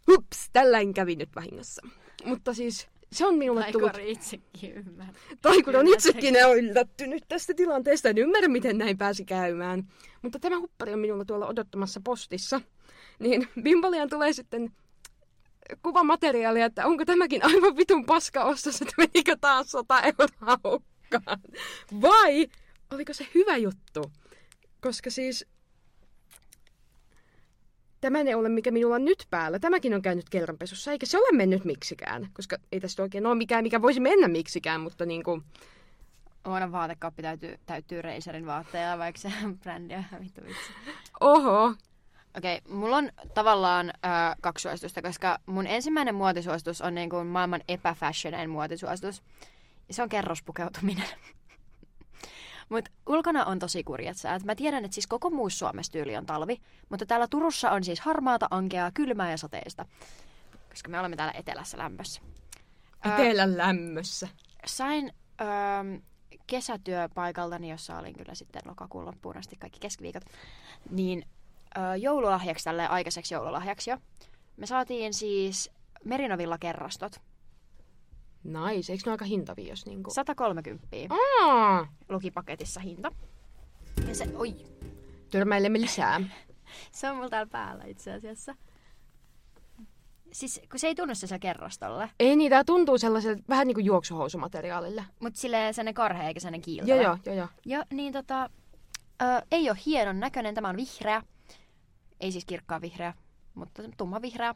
hups, tälläin kävi nyt vahingossa. Mutta siis se on minulle Tai tullut... Itsekin ymmärrä. Tai kun on itsekin yllättynyt tästä tilanteesta, en ymmärrä, miten näin pääsi käymään. Mutta tämä huppari on minulla tuolla odottamassa postissa. Niin Bimbolian tulee sitten kuvamateriaalia, että onko tämäkin aivan vitun paska ostos, että menikö taas 100 euroa hukkaan. Vai oliko se hyvä juttu? Koska siis tämä neule, mikä minulla on nyt päällä, tämäkin on käynyt kerranpesussa, eikä se ole mennyt miksikään. Koska ei tästä oikein ole mikään, mikä voisi mennä miksikään, mutta niin kuin, Huono vaatekaappi täytyy, täytyy Razerin vaatteilla, vaikka se brändi on vittu vitsi. oho, Okei, okay, mulla on tavallaan äh, kaksi suositusta, koska mun ensimmäinen muotisuositus on niin kuin maailman epäfashionen muotisuositus. Ja se on kerrospukeutuminen. Mutta ulkona on tosi kurjat säät. Mä tiedän, että siis koko muu Suomessa tyyli on talvi, mutta täällä Turussa on siis harmaata, ankeaa, kylmää ja sateista. Koska me olemme täällä etelässä lämpössä. Ö, etelän lämmössä. sain öö, kesätyöpaikaltani, jossa olin kyllä sitten lokakuun loppuun asti kaikki keskiviikot, niin öö, joululahjaksi tälle aikaiseksi joululahjaksi jo. Me saatiin siis Merinovilla kerrastot. Nice, eikö ne ole aika hintavia, jos niinku... 130 Aa, luki paketissa hinta. Ja se, oi, törmäilemme lisää. se on mulla täällä päällä itse asiassa. Siis kun se ei tunnu se kerrastolle, Ei niin, tää tuntuu sellaiselta vähän niinku juoksuhousumateriaalille. mutta sille sellainen karhea eikä sellainen kiiltävä. Joo, joo, joo, joo. Ja niin tota, ö, ei ole hienon näköinen, tämä on vihreä. Ei siis kirkkaan vihreä, mutta tumma vihreä.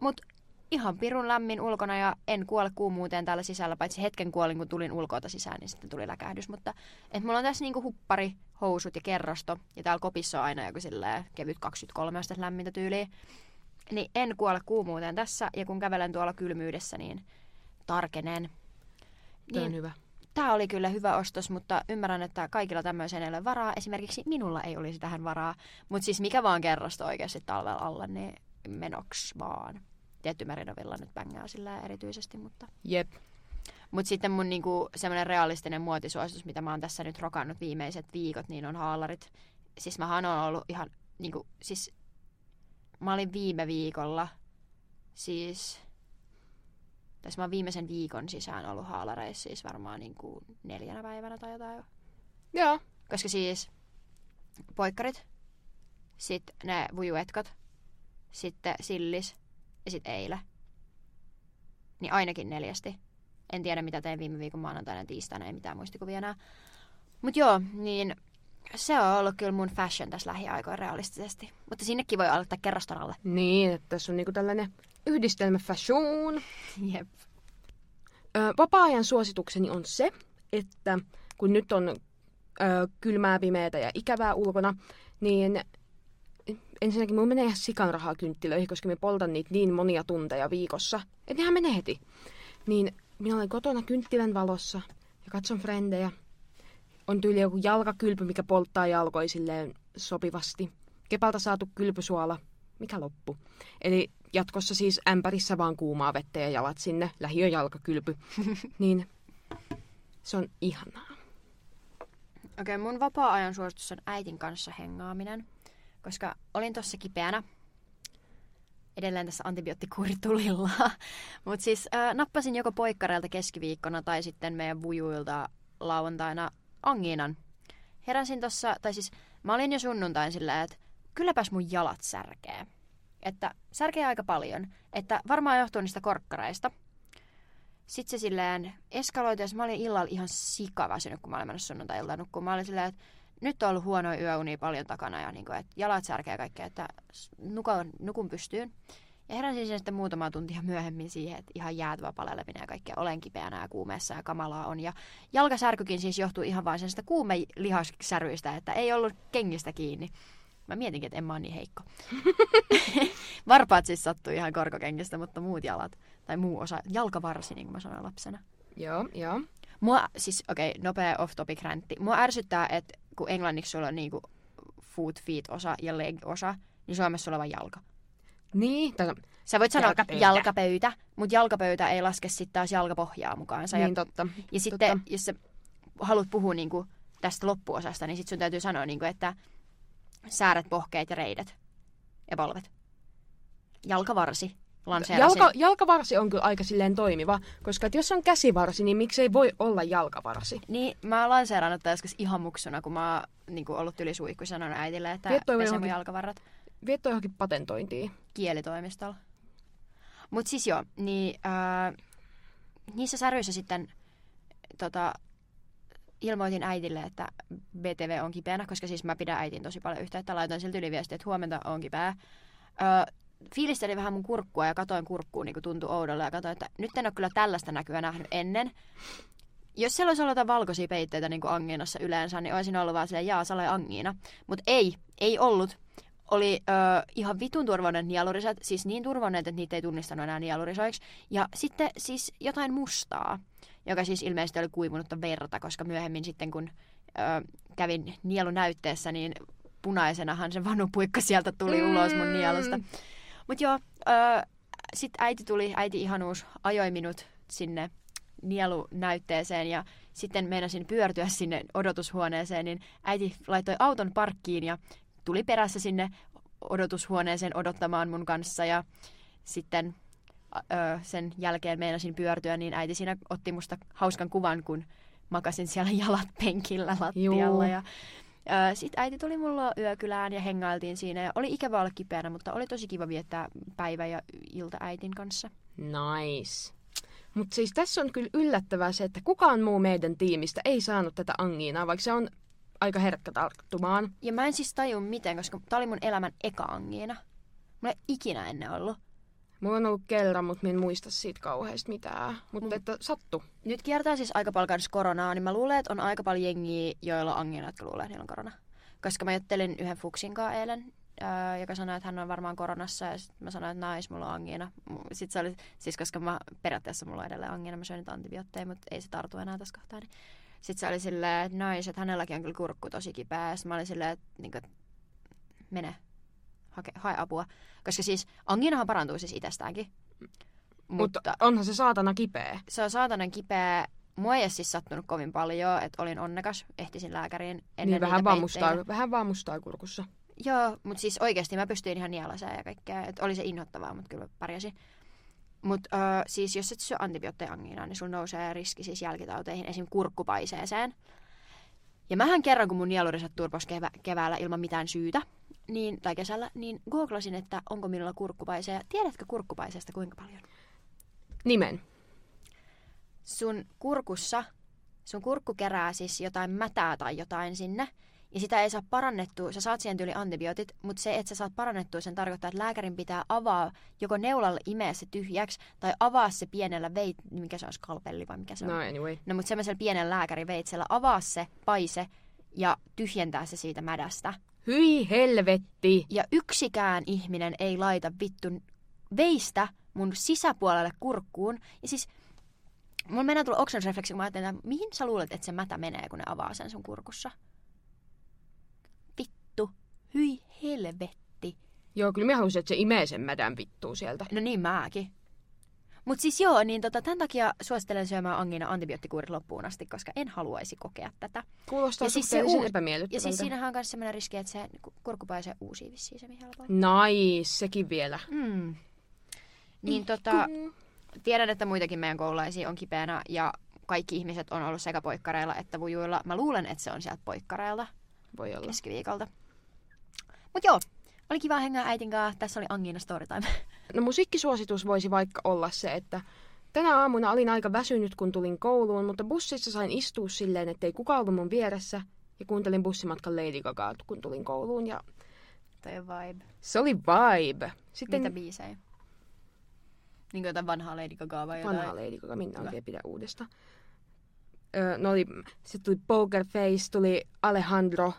Mutta ihan pirun lämmin ulkona ja en kuole kuumuuteen täällä sisällä, paitsi hetken kuolin, kun tulin ulkoota sisään, niin sitten tuli läkähdys. Mutta et mulla on tässä niinku huppari, housut ja kerrasto, ja täällä kopissa on aina joku silleen kevyt 23 astetta lämmintä tyyliä. Niin en kuole kuumuuteen tässä, ja kun kävelen tuolla kylmyydessä, niin tarkenen. Tämä on hyvä. Tämä oli kyllä hyvä ostos, mutta ymmärrän, että kaikilla tämmöiseen ei ole varaa. Esimerkiksi minulla ei olisi tähän varaa. Mutta siis mikä vaan kerrasta oikeasti talvella alla, niin menoks vaan. Tietty Merinovilla nyt bängää sillä erityisesti, mutta... Jep. Mutta sitten mun niinku, semmoinen realistinen muotisuositus, mitä mä oon tässä nyt rokannut viimeiset viikot, niin on haalarit. Siis mähän on ollut ihan, niinku, siis mä olin viime viikolla, siis, tässä mä oon viimeisen viikon sisään ollut haalareissa siis varmaan niinku neljänä päivänä tai jotain. Joo. Koska siis poikkarit, sitten ne vujuetkat, sitten sillis ja sitten eile. Niin ainakin neljästi. En tiedä mitä tein viime viikon maanantaina ja tiistaina, ei mitään muistikuvia enää. Mut joo, niin se on ollut kyllä mun fashion tässä lähiaikoina realistisesti. Mutta sinnekin voi aloittaa kerraston alle. Niin, että tässä on niinku tällainen yhdistelmä fashion. Jep. Ö, vapaa-ajan suositukseni on se, että kun nyt on ö, kylmää, pimeätä ja ikävää ulkona, niin ensinnäkin mun menee ihan sikan rahaa kynttilöihin, koska me poltan niitä niin monia tunteja viikossa, että nehän menee heti. Niin minä olen kotona kynttilän valossa ja katson frendejä. On tyyli joku jalkakylpy, mikä polttaa jalkoja silleen sopivasti. Kepalta saatu kylpysuola, mikä loppu. Eli jatkossa siis ämpärissä vaan kuumaa vettä ja jalat sinne, lähiö jalkakylpy. niin se on ihanaa. Okei, mun vapaa-ajan suositus on äitin kanssa hengaaminen. Koska olin tossa kipeänä. Edelleen tässä antibioottikuuri tulilla. Mutta siis äh, nappasin joko poikkareilta keskiviikkona tai sitten meidän vujuilta lauantaina angiinan. Heräsin tossa, tai siis mä olin jo sunnuntain sillä, että kylläpäs mun jalat särkee. Että särkee aika paljon. Että varmaan johtuu niistä korkkareista. Sitten se silleen eskaloitui, ja mä olin illalla ihan sikaväsynyt, kun mä olin mennyt sunnuntai-iltaan nukkumaan. Mä olin silleen, että nyt on ollut huonoja yöunia paljon takana ja niin kuin, että jalat särkee kaikkea, että nukun, nukun pystyyn. Ja heräsin sen sitten muutama tuntia myöhemmin siihen, että ihan jäätävä paleleminen ja kaikkea. Olen kipeänä ja kuumeessa ja kamalaa on. Ja jalkasärkykin siis johtuu ihan vain sen sitä kuumelihassäryistä, että ei ollut kengistä kiinni. Mä mietinkin, että en mä ole niin heikko. Varpaat siis sattuu ihan korkokengistä, mutta muut jalat, tai muu osa, jalkavarsi, niin kuin mä sanoin lapsena. Joo, joo. Mua, siis okei, okay, nopea off-topic räntti. Mua ärsyttää, että kun englanniksi sulla on niinku foot, feet osa ja leg osa, niin Suomessa sulla on vain jalka. Niin, tai, Sä voit sanoa Jalkapöytä. jalkapöytä, mutta jalkapöytä ei laske sitten taas jalkapohjaa mukaansa. niin ja, totta. ja sitten, totta. jos sä haluat puhua niinku tästä loppuosasta, niin sitten sun täytyy sanoa, niinku, että sääret, pohkeet ja reidet ja polvet. Jalkavarsi. Lanseerasin. Jalka, jalkavarsi on kyllä aika silleen toimiva, koska et jos on käsivarsi, niin miksei voi olla jalkavarsi? Niin, mä oon lanseerannut tätä joskus ihan muksuna, kun mä oon niin ollut ylisuihku sanonut äitille, että Vie toi pese mun johonkin- jalkavarrat Viet toi johonkin patentointiin. kielitoimistolla. Mut siis joo, niin ää, niissä säryissä sitten tota, ilmoitin äitille, että BTV on kipeänä, koska siis mä pidän äitin tosi paljon yhteyttä. Laitoin siltä yliviestiä, että huomenta on kipeä. Öö, fiilistelin vähän mun kurkkua ja katoin kurkkuun, niin tuntui oudolle ja katoin, että nyt en ole kyllä tällaista näkyä nähnyt ennen. Jos siellä olisi ollut jotain valkoisia peitteitä niin kuin angiinassa yleensä, niin olisin ollut vaan silleen, jaa, sä angiina. Mutta ei, ei ollut. Oli ö, ihan vitun turvallinen nieluriset, siis niin turvallinen, että niitä ei tunnistanut enää nielurisoiksi. Ja sitten siis jotain mustaa, joka siis ilmeisesti oli kuivunutta verta, koska myöhemmin sitten kun ö, kävin nielunäytteessä, niin punaisenahan se vanupuikka sieltä tuli Mm. ulos mun nielusta. Mut joo, ö, sitten äiti tuli, äiti ihanuus ajoi minut sinne nielunäytteeseen ja sitten meinasin pyörtyä sinne odotushuoneeseen, niin äiti laittoi auton parkkiin ja tuli perässä sinne odotushuoneeseen odottamaan mun kanssa ja sitten ö, sen jälkeen meinasin pyörtyä, niin äiti siinä otti musta hauskan kuvan, kun makasin siellä jalat penkillä lattialla. Juu. Ja, sitten äiti tuli mulla yökylään ja hengailtiin siinä ja oli ikävä olla kipeänä, mutta oli tosi kiva viettää päivä ja ilta äitin kanssa. Nice. Mutta siis tässä on kyllä yllättävää se, että kukaan muu meidän tiimistä ei saanut tätä angiinaa, vaikka se on aika herkkä tarttumaan. Ja mä en siis tajua miten, koska tää oli mun elämän eka angiina. Mulla ei ikinä ennen ollut. Mulla on ollut kerran, mutta en muista siitä kauheasti mitään. Mutta Mun- että sattu. Nyt kiertää siis aika paljon koronaa, niin mä luulen, että on aika paljon jengiä, joilla on angiina, jotka luulee, että niillä on korona. Koska mä juttelin yhden Fuksin kanssa eilen, ää, joka sanoi, että hän on varmaan koronassa, ja sitten mä sanoin, että nais, mulla on angiina. Sitten se oli, siis koska mä periaatteessa mulla on edelleen angiina, mä syön niitä antibiootteja, mutta ei se tartu enää tässä kohtaa. Niin. Sitten se oli silleen, että nais, että hänelläkin on kyllä kurkku tosi kipeä. Ja sit mä olin silleen, että, niin kuin, mene, hake, hae apua. Koska siis anginahan parantuu siis itsestäänkin. Mutta Mut onhan se saatana kipeä. se on saatanan kipeä. Mua ei siis sattunut kovin paljon, että olin onnekas, ehtisin lääkäriin ennen Niin vähän vaan, mustaa, vähän vaan mustaa kurkussa. Joo, mutta siis oikeasti mä pystyin ihan nielaseen ja kaikkea. Et oli se inhottavaa, mutta kyllä mä pärjäsin. Mutta uh, siis jos et syö antibiootteja angiinaan, niin sulla nousee riski siis jälkitauteihin, esim. kurkkupaiseeseen. Ja mähän kerran, kun mun nielurisat turpos kevä- keväällä ilman mitään syytä, niin, tai kesällä, niin googlasin, että onko minulla kurkkupaisee. Tiedätkö kurkkupaiseesta kuinka paljon? Nimen. sun kurkussa, sun kurkku kerää siis jotain mätää tai jotain sinne, ja sitä ei saa parannettua, sä saat siihen tyyli antibiootit, mutta se, että sä saat parannettua, sen tarkoittaa, että lääkärin pitää avaa joko neulalle imeä se tyhjäksi, tai avaa se pienellä veit, mikä se on, skalpelli vai mikä se on? No anyway. No mutta semmoisella pienellä lääkäriveitsellä avaa se paise ja tyhjentää se siitä mädästä. Hyi helvetti. Ja yksikään ihminen ei laita vittu veistä mun sisäpuolelle kurkkuun. Ja siis mulla mennään tulla oksennusrefleksi, kun mä ajattelen, että mihin sä luulet, että se mätä menee, kun ne avaa sen sun kurkussa? Vittu. Hyi helvetti. Joo, kyllä mä haluaisin, että se imee sen mädän vittuu sieltä. No niin mäkin. Mut siis joo, niin tota, tämän takia suosittelen syömään angina antibioottikuurit loppuun asti, koska en haluaisi kokea tätä. Kuulostaa Ja siis se suhteellisen uu- epämiellyttävältä. Ja siis siinähän on myös sellainen riski, että se ku- kurkkupaise uusii vissiin se helpoin. Nice, sekin vielä. Mm. Niin tota, tiedän, että muitakin meidän koululaisia on kipeänä ja kaikki ihmiset on ollut sekä poikkareilla että vujuilla. Mä luulen, että se on sieltä poikkareilta Voi olla. keskiviikolta. Mut joo, oli kiva hengää äitin kanssa. Tässä oli Angina Storytime. No musiikkisuositus voisi vaikka olla se, että tänä aamuna olin aika väsynyt, kun tulin kouluun, mutta bussissa sain istua silleen, ettei kukaan ollut mun vieressä. Ja kuuntelin bussimatkan Lady Gagaa, kun tulin kouluun. Ja Toi vibe. se oli vibe. Sitten Mitä biisejä? Niin kuin jotain vanhaa Lady Gagaa vai jotain. Vanha Lady Gaga, minä oikein pidä uudesta. Öö, no oli, sitten tuli Poker Face, tuli Alejandro.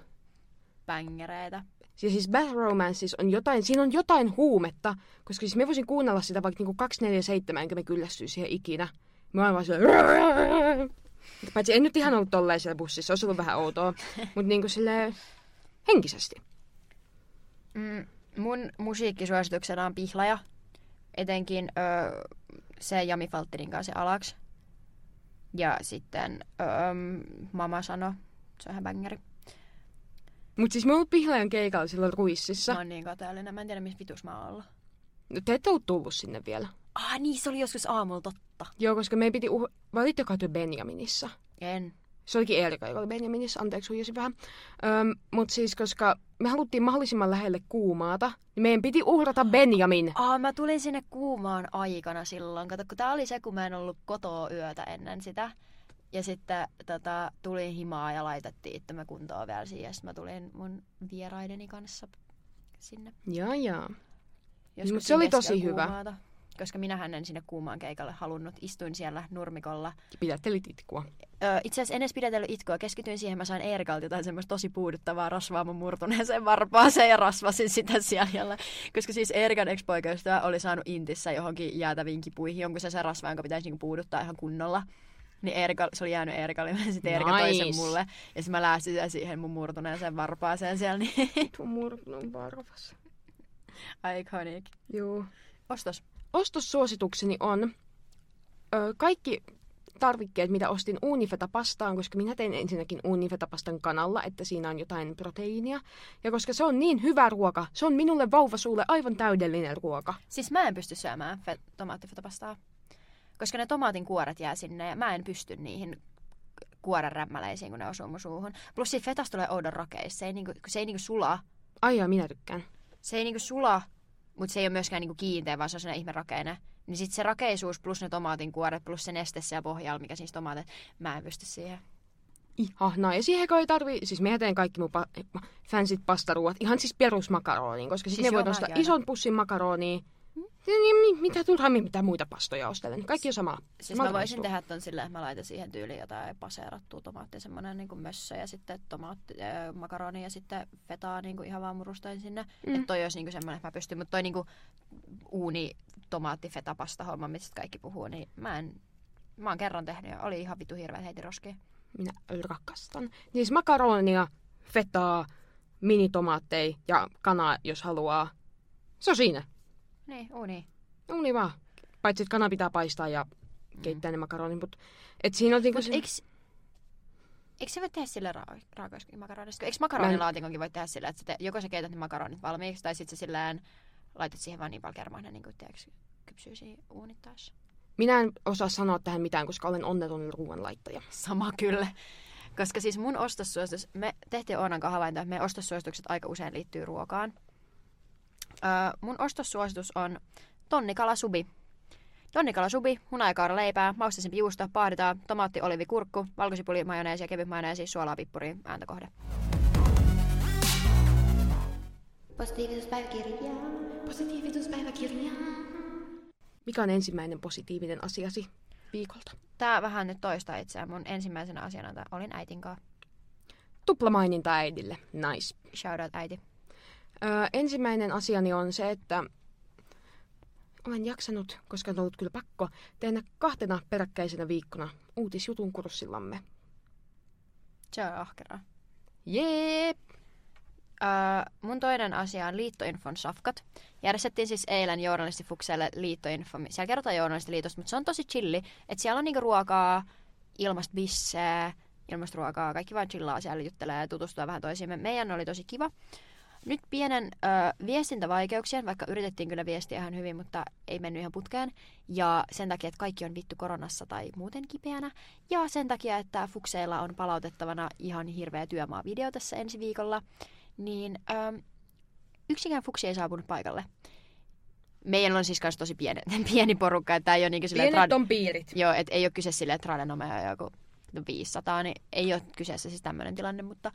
Bängereitä. Ja siis Bad Romances on jotain, siinä on jotain huumetta, koska siis me voisin kuunnella sitä vaikka niinku 247, enkä me kyllästyisi siihen ikinä. Mä oon vaan silleen... Paitsi en nyt ihan ollut tolleen siellä bussissa, olisi ollut vähän outoa, mutta niinku silleen henkisesti. Mm, mun musiikkisuosituksena on Pihlaja. Etenkin ö, se Jami Faltinin kanssa se alaks. Ja sitten ö, Mama sano, se on ihan bängeri. Mutta siis oon ollut Pihlajan keikalla silloin Ruississa. Mä oon niin kateellinen. Mä en tiedä, missä vitus mä oon ollut. No, te ette ole tullut sinne vielä. Ah niin, se oli joskus aamulla totta. Joo, koska me piti... Uh... Olitteko te Benjaminissa? En. Se olikin Eerika, joka oli Benjaminissa. Anteeksi, huijasin vähän. Öm, Mutta siis, koska me haluttiin mahdollisimman lähelle kuumaata, niin meidän piti uhrata Benjamin. Ah, mä tulin sinne kuumaan aikana silloin. Kato, kun tää oli se, kun mä en ollut kotoa yötä ennen sitä. Ja sitten tota, tulin himaa ja laitettiin itsemme kuntoon vielä siihen. Ja sitten mä tulin mun vieraideni kanssa sinne. Jaa, jaa. Joskus Mut se oli tosi keskellä hyvä. kuumaata, Koska minähän en sinne kuumaan keikalle halunnut. Istuin siellä nurmikolla. Pidättelit itkua. Öö, itse asiassa en edes pidätellyt itkua. Keskityin siihen, mä sain Eerikalta jotain semmoista tosi puuduttavaa rasvaa mun murtuneeseen varpaaseen ja rasvasin sitä siellä. Koska siis Eerikan ex-poikaystävä oli saanut Intissä johonkin jäätäviin kipuihin jonkun se rasva, jonka pitäisi niinku puuduttaa ihan kunnolla. Niin Eerika, se oli jäänyt Eerikalle, ja sitten Eerika toi sen Nice. mulle. Ja sitten mä läästin sen siihen mun murtuneeseen varpaaseen siellä, niin Tuo murtunut varvas. iconic. Joo. Ostos. Ostossuositukseni on ö, kaikki tarvikkeet, mitä ostin Unifeta-pastaan, koska minä tein ensinnäkin Unifeta-pastan kanalla, että siinä on jotain proteiinia. Ja koska se on niin hyvä ruoka, se on minulle vauvasuulle aivan täydellinen ruoka. Siis mä en pysty syömään fe- tomaattifetapastaa. Koska ne tomaatin kuoret jää sinne ja mä en pysty niihin kuoren rämmäleisiin, kun ne osuu mun suuhun. Plus siitä fetasta tulee oudon rakeissa. Se ei, niinku, se ei niinku sula. Ai jaa, minä tykkään. Se ei niinku sula, mutta se ei ole myöskään niinku kiinteä, vaan se on ihme rakeinen. Niin sit se rakeisuus plus ne tomaatin kuoret plus se neste siellä pohjalla, mikä siis tomaatit, mä en pysty siihen. Ihanaa. Ja siihen ei tarvii, siis minä teen kaikki mun pa- fansit pastaruuat, ihan siis perusmakaroniin, koska siis, Siis joo, ne voi ostaa mäkin aina. ison pussin makaronia. Niin, niin, mitä turhaan mitä muita pastoja ostelen. Kaikki on sama. Siis Samalta mä voisin maistuu. tehdä ton silleen, että mä laitan siihen tyyliin jotain paseerattua tomaattia, semmonen niin mössö ja sitten tomaatti, äh, makaroni ja sitten fetaa niin kuin ihan vaan murustain sinne. Mm. Että toi olisi niin kuin semmoinen, että mä pystyn, mutta toi niin kuin uuni tomaatti feta pasta homma, mistä kaikki puhuu, niin mä en, mä oon kerran tehnyt ja oli ihan vitu hirveä heitin roskiin. Minä rakastan. Siis makaronia, fetaa, minitomaatteja ja kanaa, jos haluaa. Se on siinä. Niin, uuni. Uni vaan. Paitsi, että kana pitää paistaa ja keittää ne makaronit, mutta et siinä on niinku Mutta se... eikö, eikö se voi tehdä sille ra- raakoiskin makaronista? Eikö makaronilaatinkonkin voi tehdä sillä, että sä te, joko sä keität ne makaronit valmiiksi, tai sitten sä silleen laitat siihen vaan niin paljon kermaa, ne niin kuin, tiedätkö, kypsyy siinä uunittaessa. Minä en osaa sanoa tähän mitään, koska olen onneton ruoanlaittaja. Sama kyllä. Koska siis mun ostossuositus, me tehtiin Oonan kanssa havainto, että meidän ostossuositukset aika usein liittyy ruokaan. Öö, mun ostossuositus on tonnikala subi. Tonnikala subi, hunajakaura leipää, maustaisempi juusto, paahdetaan, tomaatti, olivi, kurkku, valkosipuli, majoneesi ja kevyt majoneesi, suolaa, pippuri, ääntökohde. Positiivisuuspäiväkirja. Positiivisuuspäiväkirja. Mikä on ensimmäinen positiivinen asiasi viikolta? Tää vähän nyt toistaa itseään. Mun ensimmäisenä asiana tää olin äitin kanssa. Tuplamaininta äidille. Nice. Shout out äiti. Öö, ensimmäinen asiani on se, että olen jaksanut, koska on ollut kyllä pakko, tehdä kahtena peräkkäisenä viikkona uutisjutun kurssillamme. Se on ahkeraa. Jep! Öö, mun toinen asia on Liittoinfon safkat. Järjestettiin siis eilen journalistifukseelle Liittoinfo. Siellä kerrotaan journalistiliitosta, mutta se on tosi chilli. Että siellä on niinku ruokaa, ilmasta bissää, ilmasta ruokaa. Kaikki vaan chillaa siellä juttelee ja tutustuu vähän toisiimme. Meidän oli tosi kiva. Nyt pienen ö, viestintävaikeuksien, vaikka yritettiin kyllä viestiä ihan hyvin, mutta ei mennyt ihan putkeen. Ja sen takia, että kaikki on vittu koronassa tai muuten kipeänä. Ja sen takia, että Fukseilla on palautettavana ihan hirveä työmaa-video tässä ensi viikolla. Niin ö, yksikään Fuksi ei saapunut paikalle. Meidän on siis kanssa tosi pieni, pieni porukka, että ei ole silleen, Pienet trad- on piirit. Joo, et ei ole kyse silleen, että Tradenome on joku 500, niin ei ole kyseessä siis tämmöinen tilanne, mutta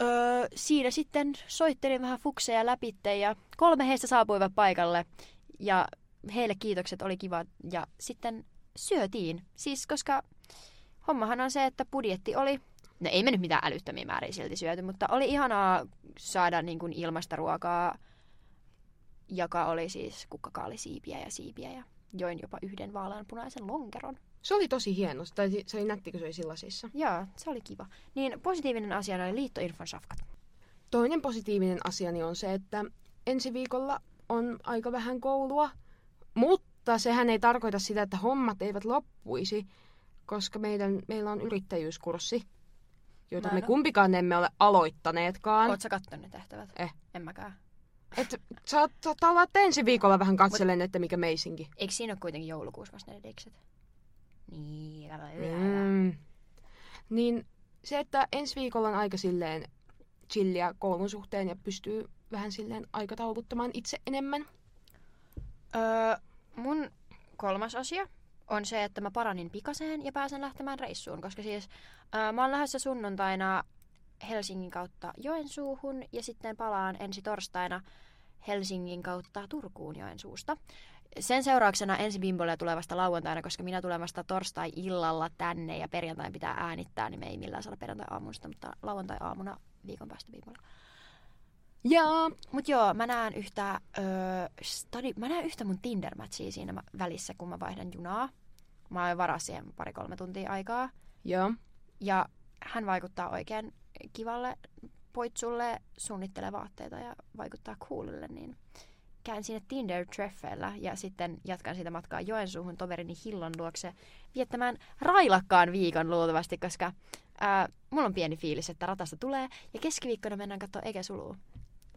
öö, siinä sitten soittelin vähän fukseja läpitte ja kolme heistä saapuivat paikalle ja heille kiitokset, oli kiva. Ja sitten syötiin. Siis koska hommahan on se, että budjetti oli, no ei me nyt mitään älyttömiä määriä silti syöty, mutta oli ihanaa saada niin kuin ilmasta ruokaa, joka oli siis kukkakaalisiipiä ja siipiä ja join jopa yhden vaaleanpunaisen lonkeron. Se oli tosi hieno. Tai se oli nätti, kun se oli sillasissa. Joo, se oli kiva. Niin positiivinen asia oli liittoinfon safkat. Toinen positiivinen asiani on se, että ensi viikolla on aika vähän koulua, mutta sehän ei tarkoita sitä, että hommat eivät loppuisi, koska meidän, meillä on yrittäjyyskurssi, jota me kumpikaan emme ole aloittaneetkaan. Oot sä kattonut ne tehtävät? Eh. En mäkään. Et, saat, saattaa olla, että ensi viikolla vähän katselen, että mikä meisinkin. Eikö siinä ole kuitenkin joulukuussa vasta ne Niin, Mm. Niin se, että ensi viikolla on aika silleen chilliä koulun suhteen ja pystyy vähän silleen aikatauluttamaan itse enemmän. Öö, mun kolmas asia on se, että mä paranin pikaseen ja pääsen lähtemään reissuun, koska siis öö, mä oon lähdössä sunnuntaina Helsingin kautta Joensuuhun ja sitten palaan ensi torstaina Helsingin kautta Turkuun Joensuusta. Sen seurauksena ensi bimbolia tulee vasta lauantaina, koska minä tulen vasta torstai-illalla tänne ja perjantain pitää äänittää, niin me ei millään saada perjantai-aamusta, mutta lauantai-aamuna viikon päästä bimbolia. Ja Mut joo, mä näen yhtä, öö, mä näen yhtä mun Tinder-matchia siinä välissä, kun mä vaihdan junaa. Mä oon varas siihen pari-kolme tuntia aikaa. Joo. Ja hän vaikuttaa oikein kivalle poitsulle, suunnittelee vaatteita ja vaikuttaa coolille, niin käyn siinä Tinder-treffeillä ja sitten jatkan siitä matkaa Joensuuhun toverini Hillon luokse viettämään railakkaan viikon luultavasti, koska ää, mulla on pieni fiilis, että ratasta tulee ja keskiviikkona mennään katsoa Ege Suluu.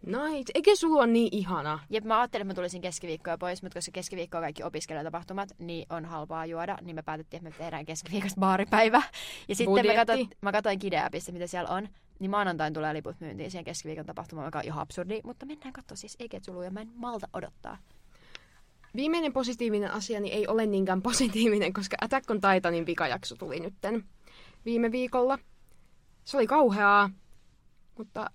Nice. Eikä sulla on niin ihana? Jep, mä ajattelin, että mä tulisin keskiviikkoa pois, mutta koska keskiviikko on kaikki opiskelijatapahtumat, niin on halpaa juoda, niin me päätettiin, että me tehdään keskiviikosta baaripäivä. Ja sitten mä Budjetti. katsoin, mä katsoin Kideapista, mitä siellä on, niin maanantain tulee liput myyntiin siihen keskiviikon tapahtumaan, joka on ihan absurdi, mutta mennään katsoa siis Eketsulu ja mä en malta odottaa. Viimeinen positiivinen asiani ei ole niinkään positiivinen, koska Attack on Titanin pikajakso tuli nytten viime viikolla. Se oli kauheaa, mutta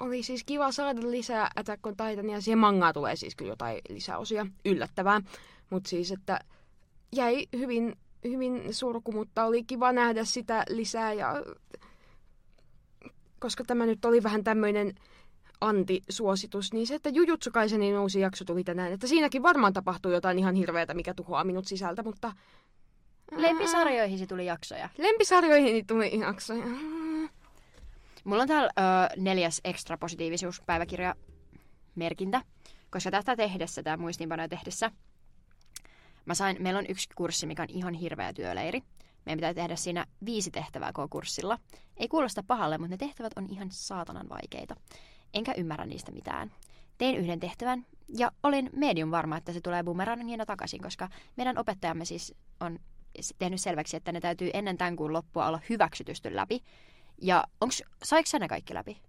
oli siis kiva saada lisää Attack on Titania. Siihen mangaa tulee siis kyllä jotain lisäosia, yllättävää. Mutta siis, että jäi hyvin, hyvin surku, mutta oli kiva nähdä sitä lisää. Ja... Koska tämä nyt oli vähän tämmöinen antisuositus, niin se, että Jujutsu Kaisenin uusi jakso tuli tänään, että siinäkin varmaan tapahtuu jotain ihan hirveätä, mikä tuhoaa minut sisältä, mutta... Lempisarjoihin tuli jaksoja. Lempisarjoihin tuli jaksoja. Mulla on täällä ö, neljäs ekstra positiivisuuspäiväkirja merkintä, koska tätä tehdessä, tämä muistiinpanoja tehdessä, mä sain, meillä on yksi kurssi, mikä on ihan hirveä työleiri. Meidän pitää tehdä siinä viisi tehtävää koko kurssilla. Ei kuulosta pahalle, mutta ne tehtävät on ihan saatanan vaikeita. Enkä ymmärrä niistä mitään. Tein yhden tehtävän ja olin medium varma, että se tulee bumerangina takaisin, koska meidän opettajamme siis on tehnyt selväksi, että ne täytyy ennen tämän kuun loppua olla hyväksytysty läpi. Ja onks, saiko sä ne kaikki läpi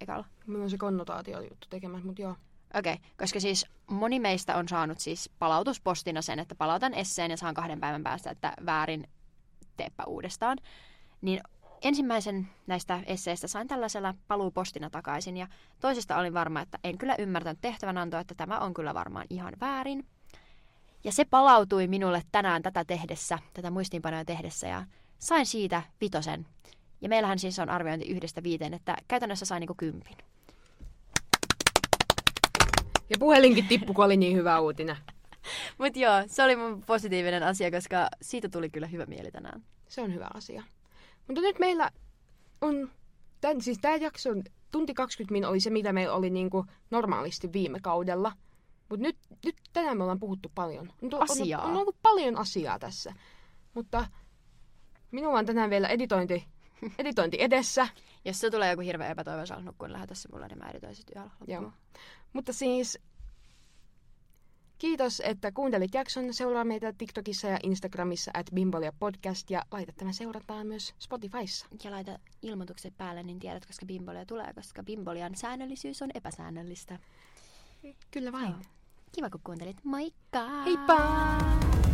ekalla? Minulla on se konnotaatio juttu tekemään, mutta joo. Okei, okay, koska siis moni meistä on saanut siis palautuspostina sen, että palautan esseen ja saan kahden päivän päästä, että väärin teepä uudestaan. Niin ensimmäisen näistä esseistä sain tällaisella paluupostina takaisin ja toisesta olin varma, että en kyllä ymmärtänyt tehtävänantoa, että tämä on kyllä varmaan ihan väärin. Ja se palautui minulle tänään tätä tehdessä, tätä muistiinpanoja tehdessä ja sain siitä vitosen. Ja meillähän siis on arviointi yhdestä viiteen, että käytännössä sain niinku kympin. Ja puhelinkin tippu, kun oli niin hyvä uutinen. Mutta joo, se oli mun positiivinen asia, koska siitä tuli kyllä hyvä mieli tänään. Se on hyvä asia. Mutta nyt meillä on, tämän, siis tämä jakso, tunti 20 min oli se, mitä meillä oli niinku normaalisti viime kaudella. Mutta nyt, nyt tänään me ollaan puhuttu paljon. On, Asiaa. On, on ollut paljon asiaa tässä. Mutta minulla on tänään vielä editointi, editointi edessä. Jos se tulee joku hirveä epätoivo, nukkua, lähetä se mulle, niin mä editoin sit yöllä loppuun. Joo. Mutta siis kiitos, että kuuntelit jakson. Seuraa meitä TikTokissa ja Instagramissa at Bimbolia Podcast ja laita tämän seurantaan myös Spotifyssa. Ja laita ilmoitukset päälle, niin tiedät, koska bimbolia tulee, koska bimbolian säännöllisyys on epäsäännöllistä. Kyllä vain. Kiva, kun kuuntelit. Moikka! Heippa!